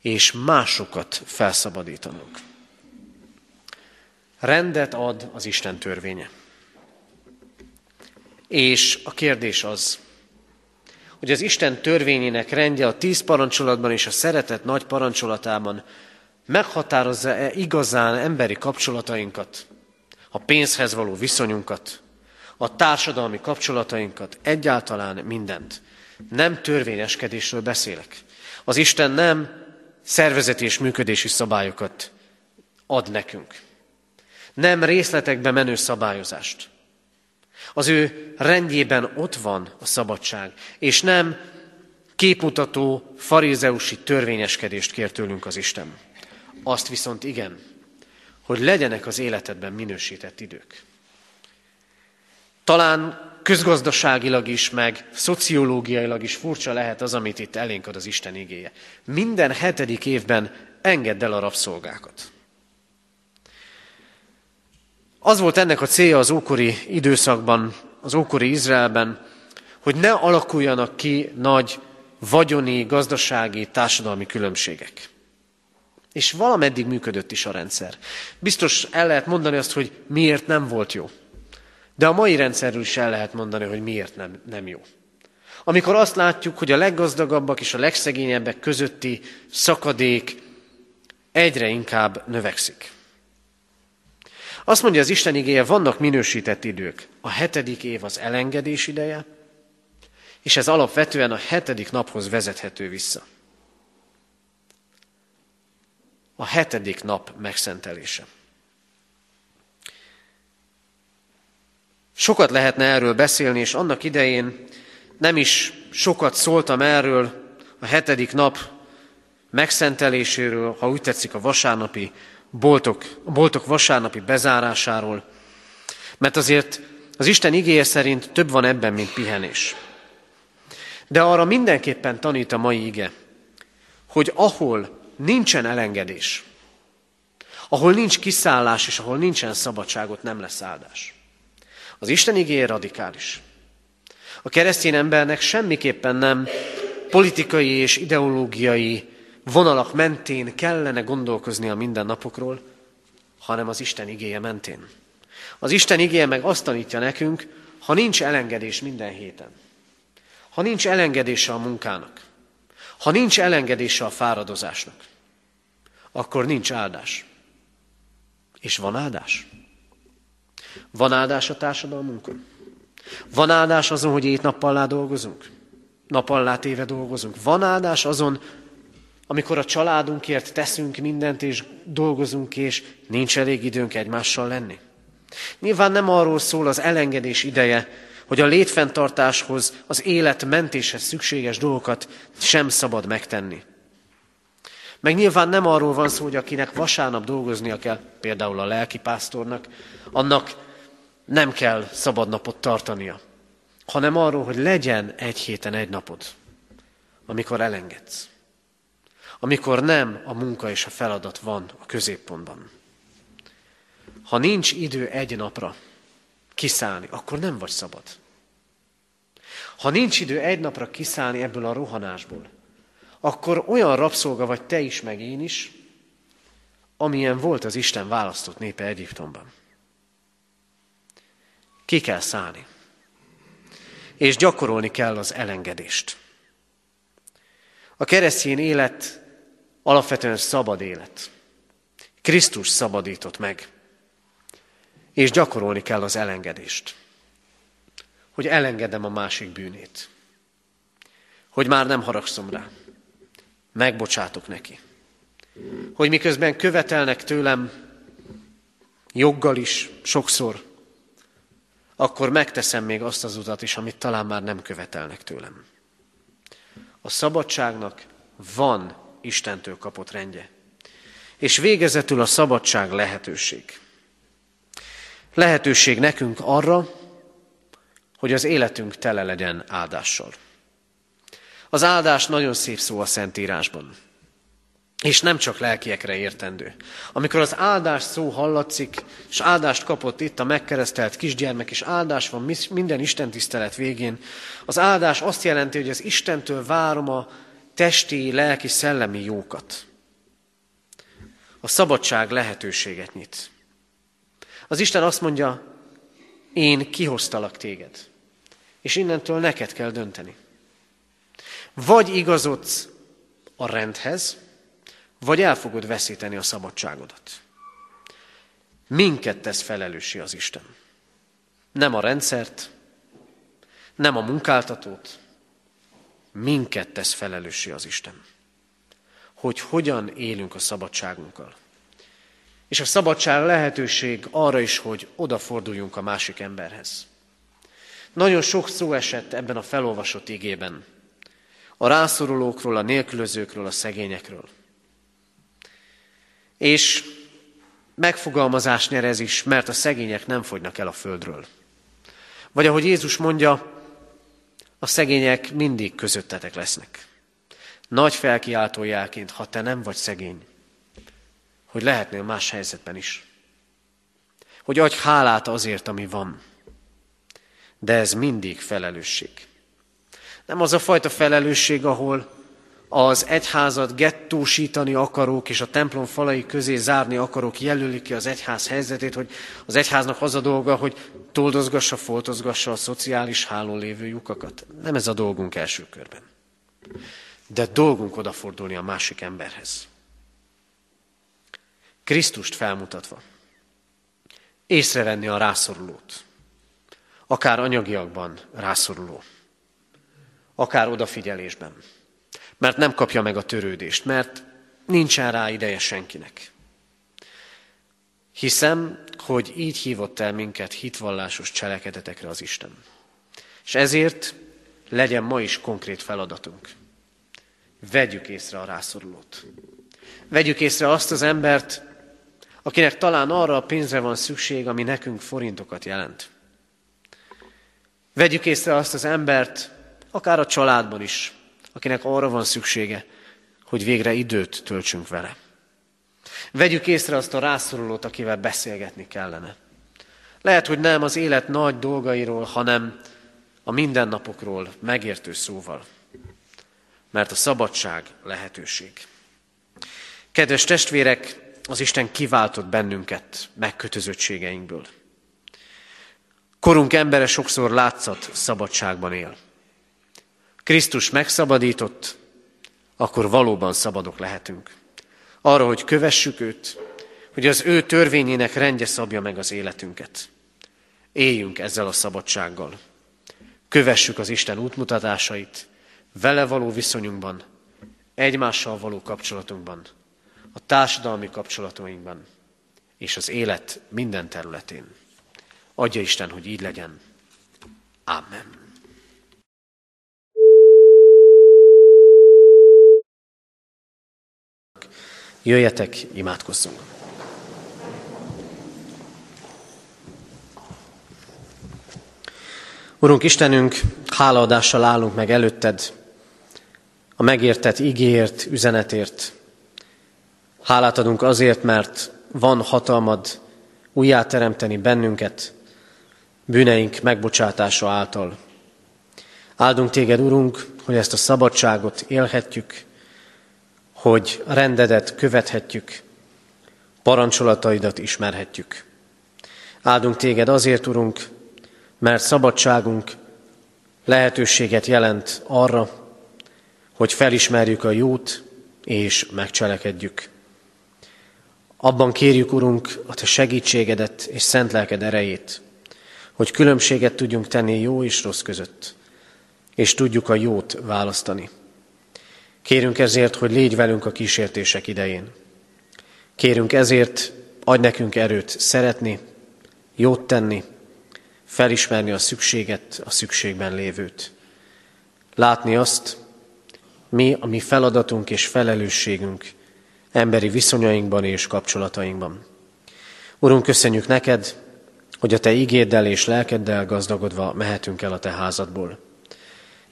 És másokat felszabadítanunk. Rendet ad az Isten törvénye. És a kérdés az, hogy az Isten törvényének rendje a tíz parancsolatban és a szeretet nagy parancsolatában meghatározza-e igazán emberi kapcsolatainkat, a pénzhez való viszonyunkat, a társadalmi kapcsolatainkat, egyáltalán mindent. Nem törvényeskedésről beszélek. Az Isten nem szervezeti és működési szabályokat ad nekünk. Nem részletekbe menő szabályozást. Az ő rendjében ott van a szabadság, és nem képmutató farizeusi törvényeskedést kér tőlünk az Isten. Azt viszont igen, hogy legyenek az életedben minősített idők. Talán közgazdaságilag is, meg szociológiailag is furcsa lehet az, amit itt elénk ad az Isten igéje. Minden hetedik évben engedd el a rabszolgákat. Az volt ennek a célja az ókori időszakban, az ókori Izraelben, hogy ne alakuljanak ki nagy vagyoni, gazdasági, társadalmi különbségek. És valameddig működött is a rendszer. Biztos el lehet mondani azt, hogy miért nem volt jó. De a mai rendszerről is el lehet mondani, hogy miért nem, nem jó. Amikor azt látjuk, hogy a leggazdagabbak és a legszegényebbek közötti szakadék egyre inkább növekszik. Azt mondja az Isten igéje, vannak minősített idők. A hetedik év az elengedés ideje, és ez alapvetően a hetedik naphoz vezethető vissza. A hetedik nap megszentelése. Sokat lehetne erről beszélni, és annak idején nem is sokat szóltam erről a hetedik nap megszenteléséről, ha úgy tetszik a vasárnapi boltok, a boltok vasárnapi bezárásáról, mert azért az Isten igéje szerint több van ebben, mint pihenés. De arra mindenképpen tanít a mai ige, hogy ahol nincsen elengedés, ahol nincs kiszállás, és ahol nincsen szabadságot, nem lesz áldás. Az Isten igéje radikális. A keresztény embernek semmiképpen nem politikai és ideológiai vonalak mentén kellene gondolkozni a mindennapokról, hanem az Isten igéje mentén. Az Isten igéje meg azt tanítja nekünk, ha nincs elengedés minden héten, ha nincs elengedése a munkának, ha nincs elengedése a fáradozásnak, akkor nincs áldás. És van áldás? Van áldás a társadalmunkon? Van áldás azon, hogy éjt-nappallá dolgozunk? Napallá téve dolgozunk? Van áldás azon, amikor a családunkért teszünk mindent, és dolgozunk, és nincs elég időnk egymással lenni? Nyilván nem arról szól az elengedés ideje, hogy a létfenntartáshoz, az élet mentéshez szükséges dolgokat sem szabad megtenni. Meg nyilván nem arról van szó, hogy akinek vasárnap dolgoznia kell, például a lelkipásztornak, annak nem kell szabadnapot tartania, hanem arról, hogy legyen egy héten egy napod, amikor elengedsz. Amikor nem a munka és a feladat van a középpontban. Ha nincs idő egy napra kiszállni, akkor nem vagy szabad. Ha nincs idő egy napra kiszállni ebből a rohanásból, akkor olyan rabszolga vagy te is, meg én is, amilyen volt az Isten választott népe Egyiptomban. Ki kell szállni. És gyakorolni kell az elengedést. A keresztény élet alapvetően szabad élet. Krisztus szabadított meg. És gyakorolni kell az elengedést. Hogy elengedem a másik bűnét. Hogy már nem haragszom rá. Megbocsátok neki. Hogy miközben követelnek tőlem, joggal is, sokszor, akkor megteszem még azt az utat is, amit talán már nem követelnek tőlem. A szabadságnak van Istentől kapott rendje. És végezetül a szabadság lehetőség. Lehetőség nekünk arra, hogy az életünk tele legyen áldással. Az áldás nagyon szép szó a Szentírásban. És nem csak lelkiekre értendő. Amikor az áldás szó hallatszik, és áldást kapott itt a megkeresztelt kisgyermek, és áldás van minden Isten tisztelet végén, az áldás azt jelenti, hogy az Istentől várom a testi, lelki, szellemi jókat. A szabadság lehetőséget nyit. Az Isten azt mondja, én kihoztalak téged, és innentől neked kell dönteni. Vagy igazodsz a rendhez, vagy el fogod veszíteni a szabadságodat. Minket tesz felelőssé az Isten. Nem a rendszert, nem a munkáltatót, minket tesz felelőssé az Isten. Hogy hogyan élünk a szabadságunkkal. És a szabadság lehetőség arra is, hogy odaforduljunk a másik emberhez. Nagyon sok szó esett ebben a felolvasott igében. A rászorulókról, a nélkülözőkről, a szegényekről. És megfogalmazás nyer ez is, mert a szegények nem fogynak el a földről. Vagy ahogy Jézus mondja, a szegények mindig közöttetek lesznek. Nagy felkiáltójelként, ha te nem vagy szegény, hogy lehetnél más helyzetben is. Hogy adj hálát azért, ami van. De ez mindig felelősség. Nem az a fajta felelősség, ahol az egyházat gettósítani akarók és a templom falai közé zárni akarók jelölik ki az egyház helyzetét, hogy az egyháznak az a dolga, hogy toldozgassa, foltozgassa a szociális hálón lévő lyukakat. Nem ez a dolgunk első körben. De dolgunk odafordulni a másik emberhez. Krisztust felmutatva. Észrevenni a rászorulót. Akár anyagiakban rászoruló. Akár odafigyelésben mert nem kapja meg a törődést, mert nincsen rá ideje senkinek. Hiszem, hogy így hívott el minket hitvallásos cselekedetekre az Isten. És ezért legyen ma is konkrét feladatunk. Vegyük észre a rászorulót. Vegyük észre azt az embert, akinek talán arra a pénzre van szükség, ami nekünk forintokat jelent. Vegyük észre azt az embert, akár a családban is, akinek arra van szüksége, hogy végre időt töltsünk vele. Vegyük észre azt a rászorulót, akivel beszélgetni kellene. Lehet, hogy nem az élet nagy dolgairól, hanem a mindennapokról megértő szóval. Mert a szabadság lehetőség. Kedves testvérek, az Isten kiváltott bennünket megkötözöttségeinkből. Korunk embere sokszor látszat szabadságban él. Krisztus megszabadított, akkor valóban szabadok lehetünk. Arra, hogy kövessük őt, hogy az ő törvényének rendje szabja meg az életünket. Éljünk ezzel a szabadsággal. Kövessük az Isten útmutatásait, vele való viszonyunkban, egymással való kapcsolatunkban, a társadalmi kapcsolatainkban és az élet minden területén. Adja Isten, hogy így legyen. Amen. Jöjjetek, imádkozzunk! Urunk Istenünk, hálaadással állunk meg előtted, a megértett igéért, üzenetért. Hálát adunk azért, mert van hatalmad újjáteremteni bennünket, bűneink megbocsátása által. Áldunk téged, Urunk, hogy ezt a szabadságot élhetjük, hogy rendedet követhetjük, parancsolataidat ismerhetjük. Áldunk téged azért, Urunk, mert szabadságunk lehetőséget jelent arra, hogy felismerjük a jót és megcselekedjük. Abban kérjük, Urunk, a Te segítségedet és szent lelked erejét, hogy különbséget tudjunk tenni jó és rossz között, és tudjuk a jót választani. Kérünk ezért, hogy légy velünk a kísértések idején. Kérünk ezért, adj nekünk erőt szeretni, jót tenni, felismerni a szükséget, a szükségben lévőt. Látni azt, mi a mi feladatunk és felelősségünk emberi viszonyainkban és kapcsolatainkban. Urunk, köszönjük neked, hogy a Te ígéddel és lelkeddel gazdagodva mehetünk el a Te házadból.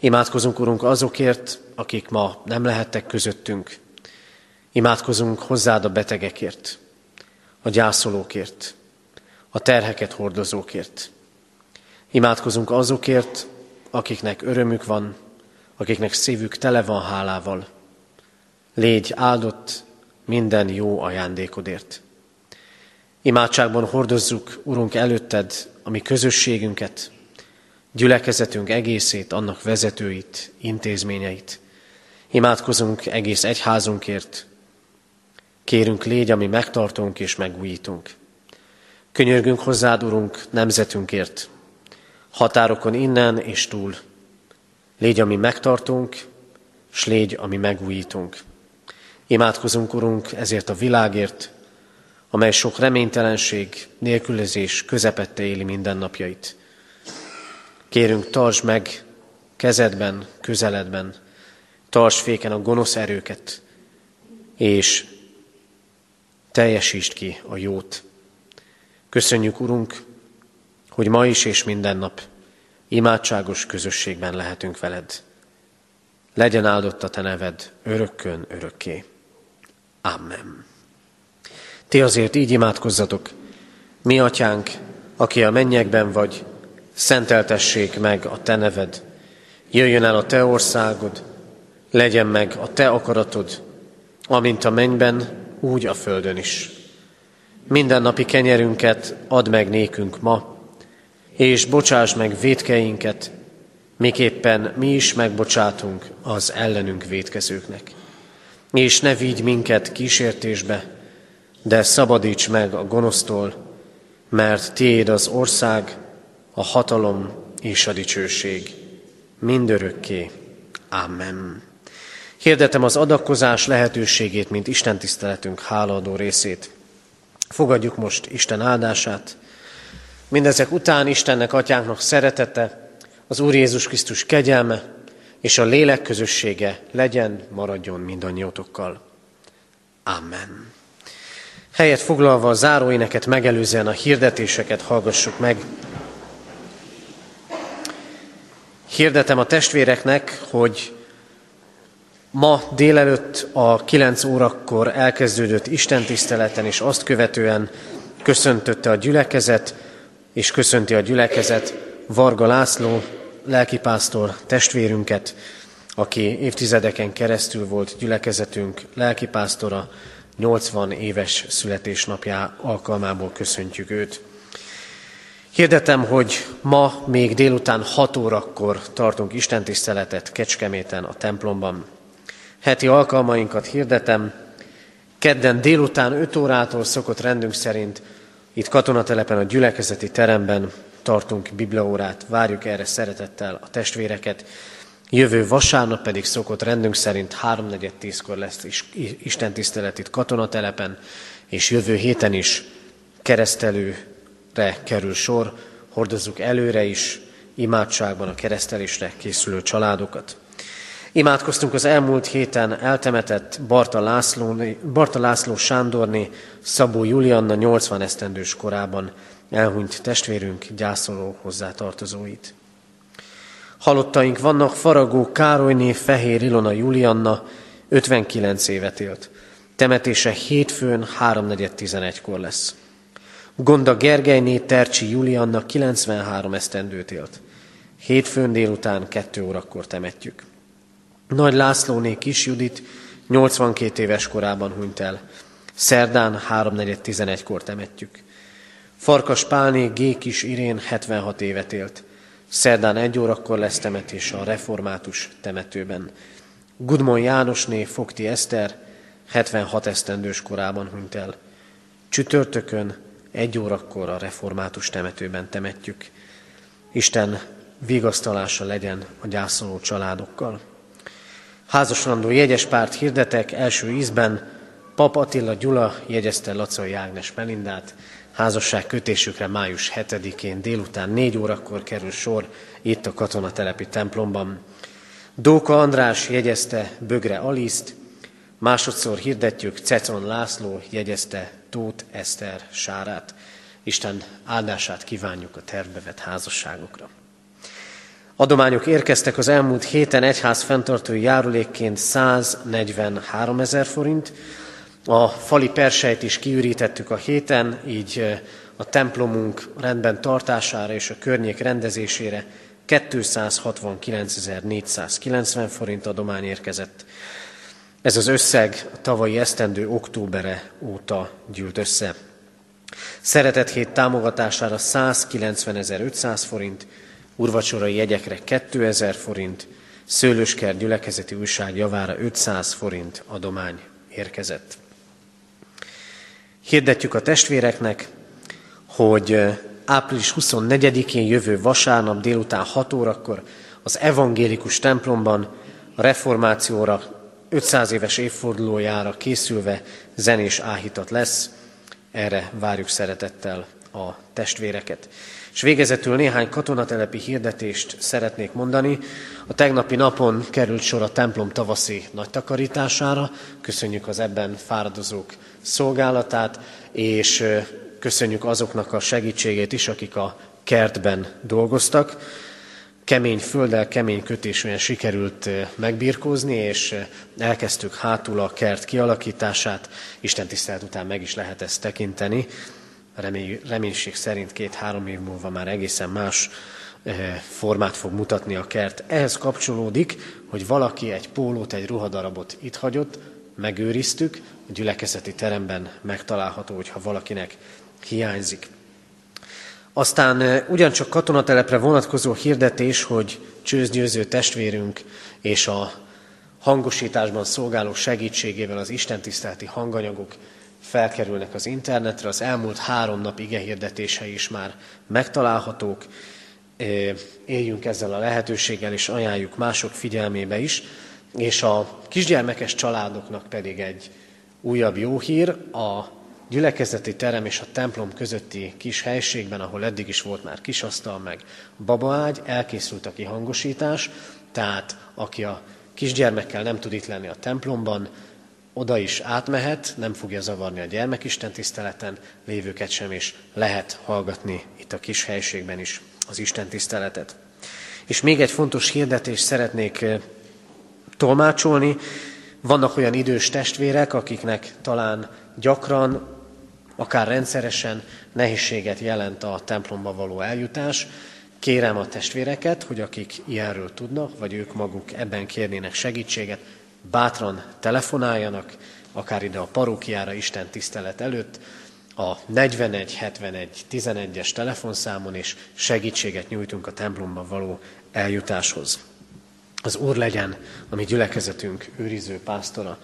Imádkozunk, Urunk, azokért, akik ma nem lehettek közöttünk. Imádkozunk hozzád a betegekért, a gyászolókért, a terheket hordozókért. Imádkozunk azokért, akiknek örömük van, akiknek szívük tele van hálával. Légy áldott minden jó ajándékodért. Imádságban hordozzuk, Urunk, előtted a mi közösségünket, gyülekezetünk egészét, annak vezetőit, intézményeit. Imádkozunk egész egyházunkért, kérünk légy, ami megtartunk és megújítunk. Könyörgünk hozzád, Urunk, nemzetünkért, határokon innen és túl. Légy, ami megtartunk, s légy, ami megújítunk. Imádkozunk, Urunk, ezért a világért, amely sok reménytelenség, nélkülözés közepette éli mindennapjait. Kérünk, tartsd meg kezedben, közeledben, tartsd féken a gonosz erőket, és teljesítsd ki a jót. Köszönjük, Urunk, hogy ma is és minden nap imádságos közösségben lehetünk veled. Legyen áldott a te neved örökkön, örökké. Amen. Ti azért így imádkozzatok, mi atyánk, aki a mennyekben vagy, szenteltessék meg a te neved, jöjjön el a te országod, legyen meg a te akaratod, amint a mennyben, úgy a földön is. Minden napi kenyerünket add meg nékünk ma, és bocsáss meg védkeinket, miképpen mi is megbocsátunk az ellenünk védkezőknek. És ne vigy minket kísértésbe, de szabadíts meg a gonosztól, mert tiéd az ország, a hatalom és a dicsőség mindörökké. Amen. Hirdetem az adakozás lehetőségét, mint Isten tiszteletünk hálaadó részét. Fogadjuk most Isten áldását. Mindezek után Istennek, Atyánknak szeretete, az Úr Jézus Krisztus kegyelme és a lélek közössége legyen, maradjon mindannyiótokkal. Amen. Helyet foglalva a záróéneket megelőzően a hirdetéseket hallgassuk meg. Hirdetem a testvéreknek, hogy ma délelőtt a 9 órakor elkezdődött istentiszteleten és azt követően köszöntötte a gyülekezet, és köszönti a gyülekezet Varga László, lelkipásztor testvérünket, aki évtizedeken keresztül volt gyülekezetünk lelkipásztora, 80 éves születésnapjá alkalmából köszöntjük őt. Hirdetem, hogy ma még délután 6 órakor tartunk istentiszteletet Kecskeméten a templomban. Heti alkalmainkat hirdetem. Kedden délután 5 órától szokott rendünk szerint itt katonatelepen a gyülekezeti teremben tartunk bibliaórát, várjuk erre szeretettel a testvéreket. Jövő vasárnap pedig szokott rendünk szerint 3.4.10-kor lesz Isten tisztelet itt katonatelepen, és jövő héten is keresztelőre kerül sor, hordozzuk előre is imádságban a keresztelésre készülő családokat. Imádkoztunk az elmúlt héten eltemetett Barta László, Barta László Sándorné, Szabó Julianna 80 esztendős korában elhunyt testvérünk gyászoló hozzátartozóit. Halottaink vannak Faragó Károlyné, Fehér Ilona Julianna, 59 évet élt. Temetése hétfőn 3.4.11-kor lesz. Gonda Gergelyné Tercsi Julianna 93 esztendőt élt. Hétfőn délután 2 órakor temetjük. Nagy Lászlóné Kis Judit 82 éves korában hunyt el. Szerdán 3.4.11-kor temetjük. Farkas Pálné G. Kis Irén 76 évet élt. Szerdán egy órakor lesz temetés a református temetőben. Gudmon Jánosné Fogti Eszter 76 esztendős korában hunyt el. Csütörtökön egy órakor a református temetőben temetjük. Isten vigasztalása legyen a gyászoló családokkal. Házasrandó jegyes párt hirdetek első ízben Pap Attila Gyula jegyezte Lacai Ágnes Melindát, házasság kötésükre május 7-én délután 4 órakor kerül sor itt a katonatelepi templomban. Dóka András jegyezte Bögre Aliszt, másodszor hirdetjük Cecon László jegyezte Tóth Eszter Sárát. Isten áldását kívánjuk a tervbe házasságokra. Adományok érkeztek az elmúlt héten egyház fenntartói járulékként 143 ezer forint. A fali perseit is kiürítettük a héten, így a templomunk rendben tartására és a környék rendezésére 269.490 forint adomány érkezett. Ez az összeg a tavalyi esztendő októbere óta gyűlt össze. Szeretett hét támogatására 190.500 forint, urvacsorai jegyekre 2000 forint, Szőlősker gyülekezeti újság javára 500 forint adomány érkezett. Hirdetjük a testvéreknek, hogy április 24-én jövő vasárnap délután 6 órakor az evangélikus templomban a reformációra 500 éves évfordulójára készülve zenés áhítat lesz. Erre várjuk szeretettel a testvéreket. És végezetül néhány katonatelepi hirdetést szeretnék mondani. A tegnapi napon került sor a templom tavaszi nagy takarítására. Köszönjük az ebben fáradozók szolgálatát, és köszönjük azoknak a segítségét is, akik a kertben dolgoztak. Kemény földdel, kemény kötésűen sikerült megbirkózni, és elkezdtük hátul a kert kialakítását. Isten tisztelet után meg is lehet ezt tekinteni remény, reménység szerint két-három év múlva már egészen más formát fog mutatni a kert. Ehhez kapcsolódik, hogy valaki egy pólót, egy ruhadarabot itt hagyott, megőriztük, a gyülekezeti teremben megtalálható, hogyha valakinek hiányzik. Aztán ugyancsak katonatelepre vonatkozó hirdetés, hogy csőzgyőző testvérünk és a hangosításban szolgáló segítségével az istentiszteleti hanganyagok felkerülnek az internetre, az elmúlt három nap igehirdetései is már megtalálhatók. Éljünk ezzel a lehetőséggel, és ajánljuk mások figyelmébe is. És a kisgyermekes családoknak pedig egy újabb jó hír, a gyülekezeti terem és a templom közötti kis helységben, ahol eddig is volt már kisasztal, meg babaágy, elkészült a kihangosítás, tehát aki a kisgyermekkel nem tud itt lenni a templomban, oda is átmehet, nem fogja zavarni a gyermekisten tiszteleten lévőket sem, és lehet hallgatni itt a kis helységben is az Isten tiszteletet. És még egy fontos hirdetést szeretnék tolmácsolni. Vannak olyan idős testvérek, akiknek talán gyakran, akár rendszeresen nehézséget jelent a templomba való eljutás. Kérem a testvéreket, hogy akik ilyenről tudnak, vagy ők maguk ebben kérnének segítséget, bátran telefonáljanak, akár ide a parókiára Isten tisztelet előtt, a 41 71 11-es telefonszámon, és segítséget nyújtunk a templomba való eljutáshoz. Az Úr legyen a mi gyülekezetünk őriző pásztora.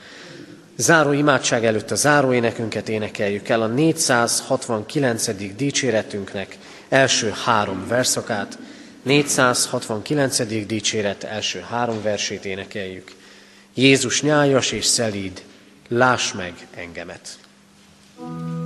Záró imádság előtt a záró énekünket énekeljük el, a 469. dicséretünknek első három verszakát, 469. dicséret első három versét énekeljük. Jézus nyájas és szelíd, láss meg engemet. thank you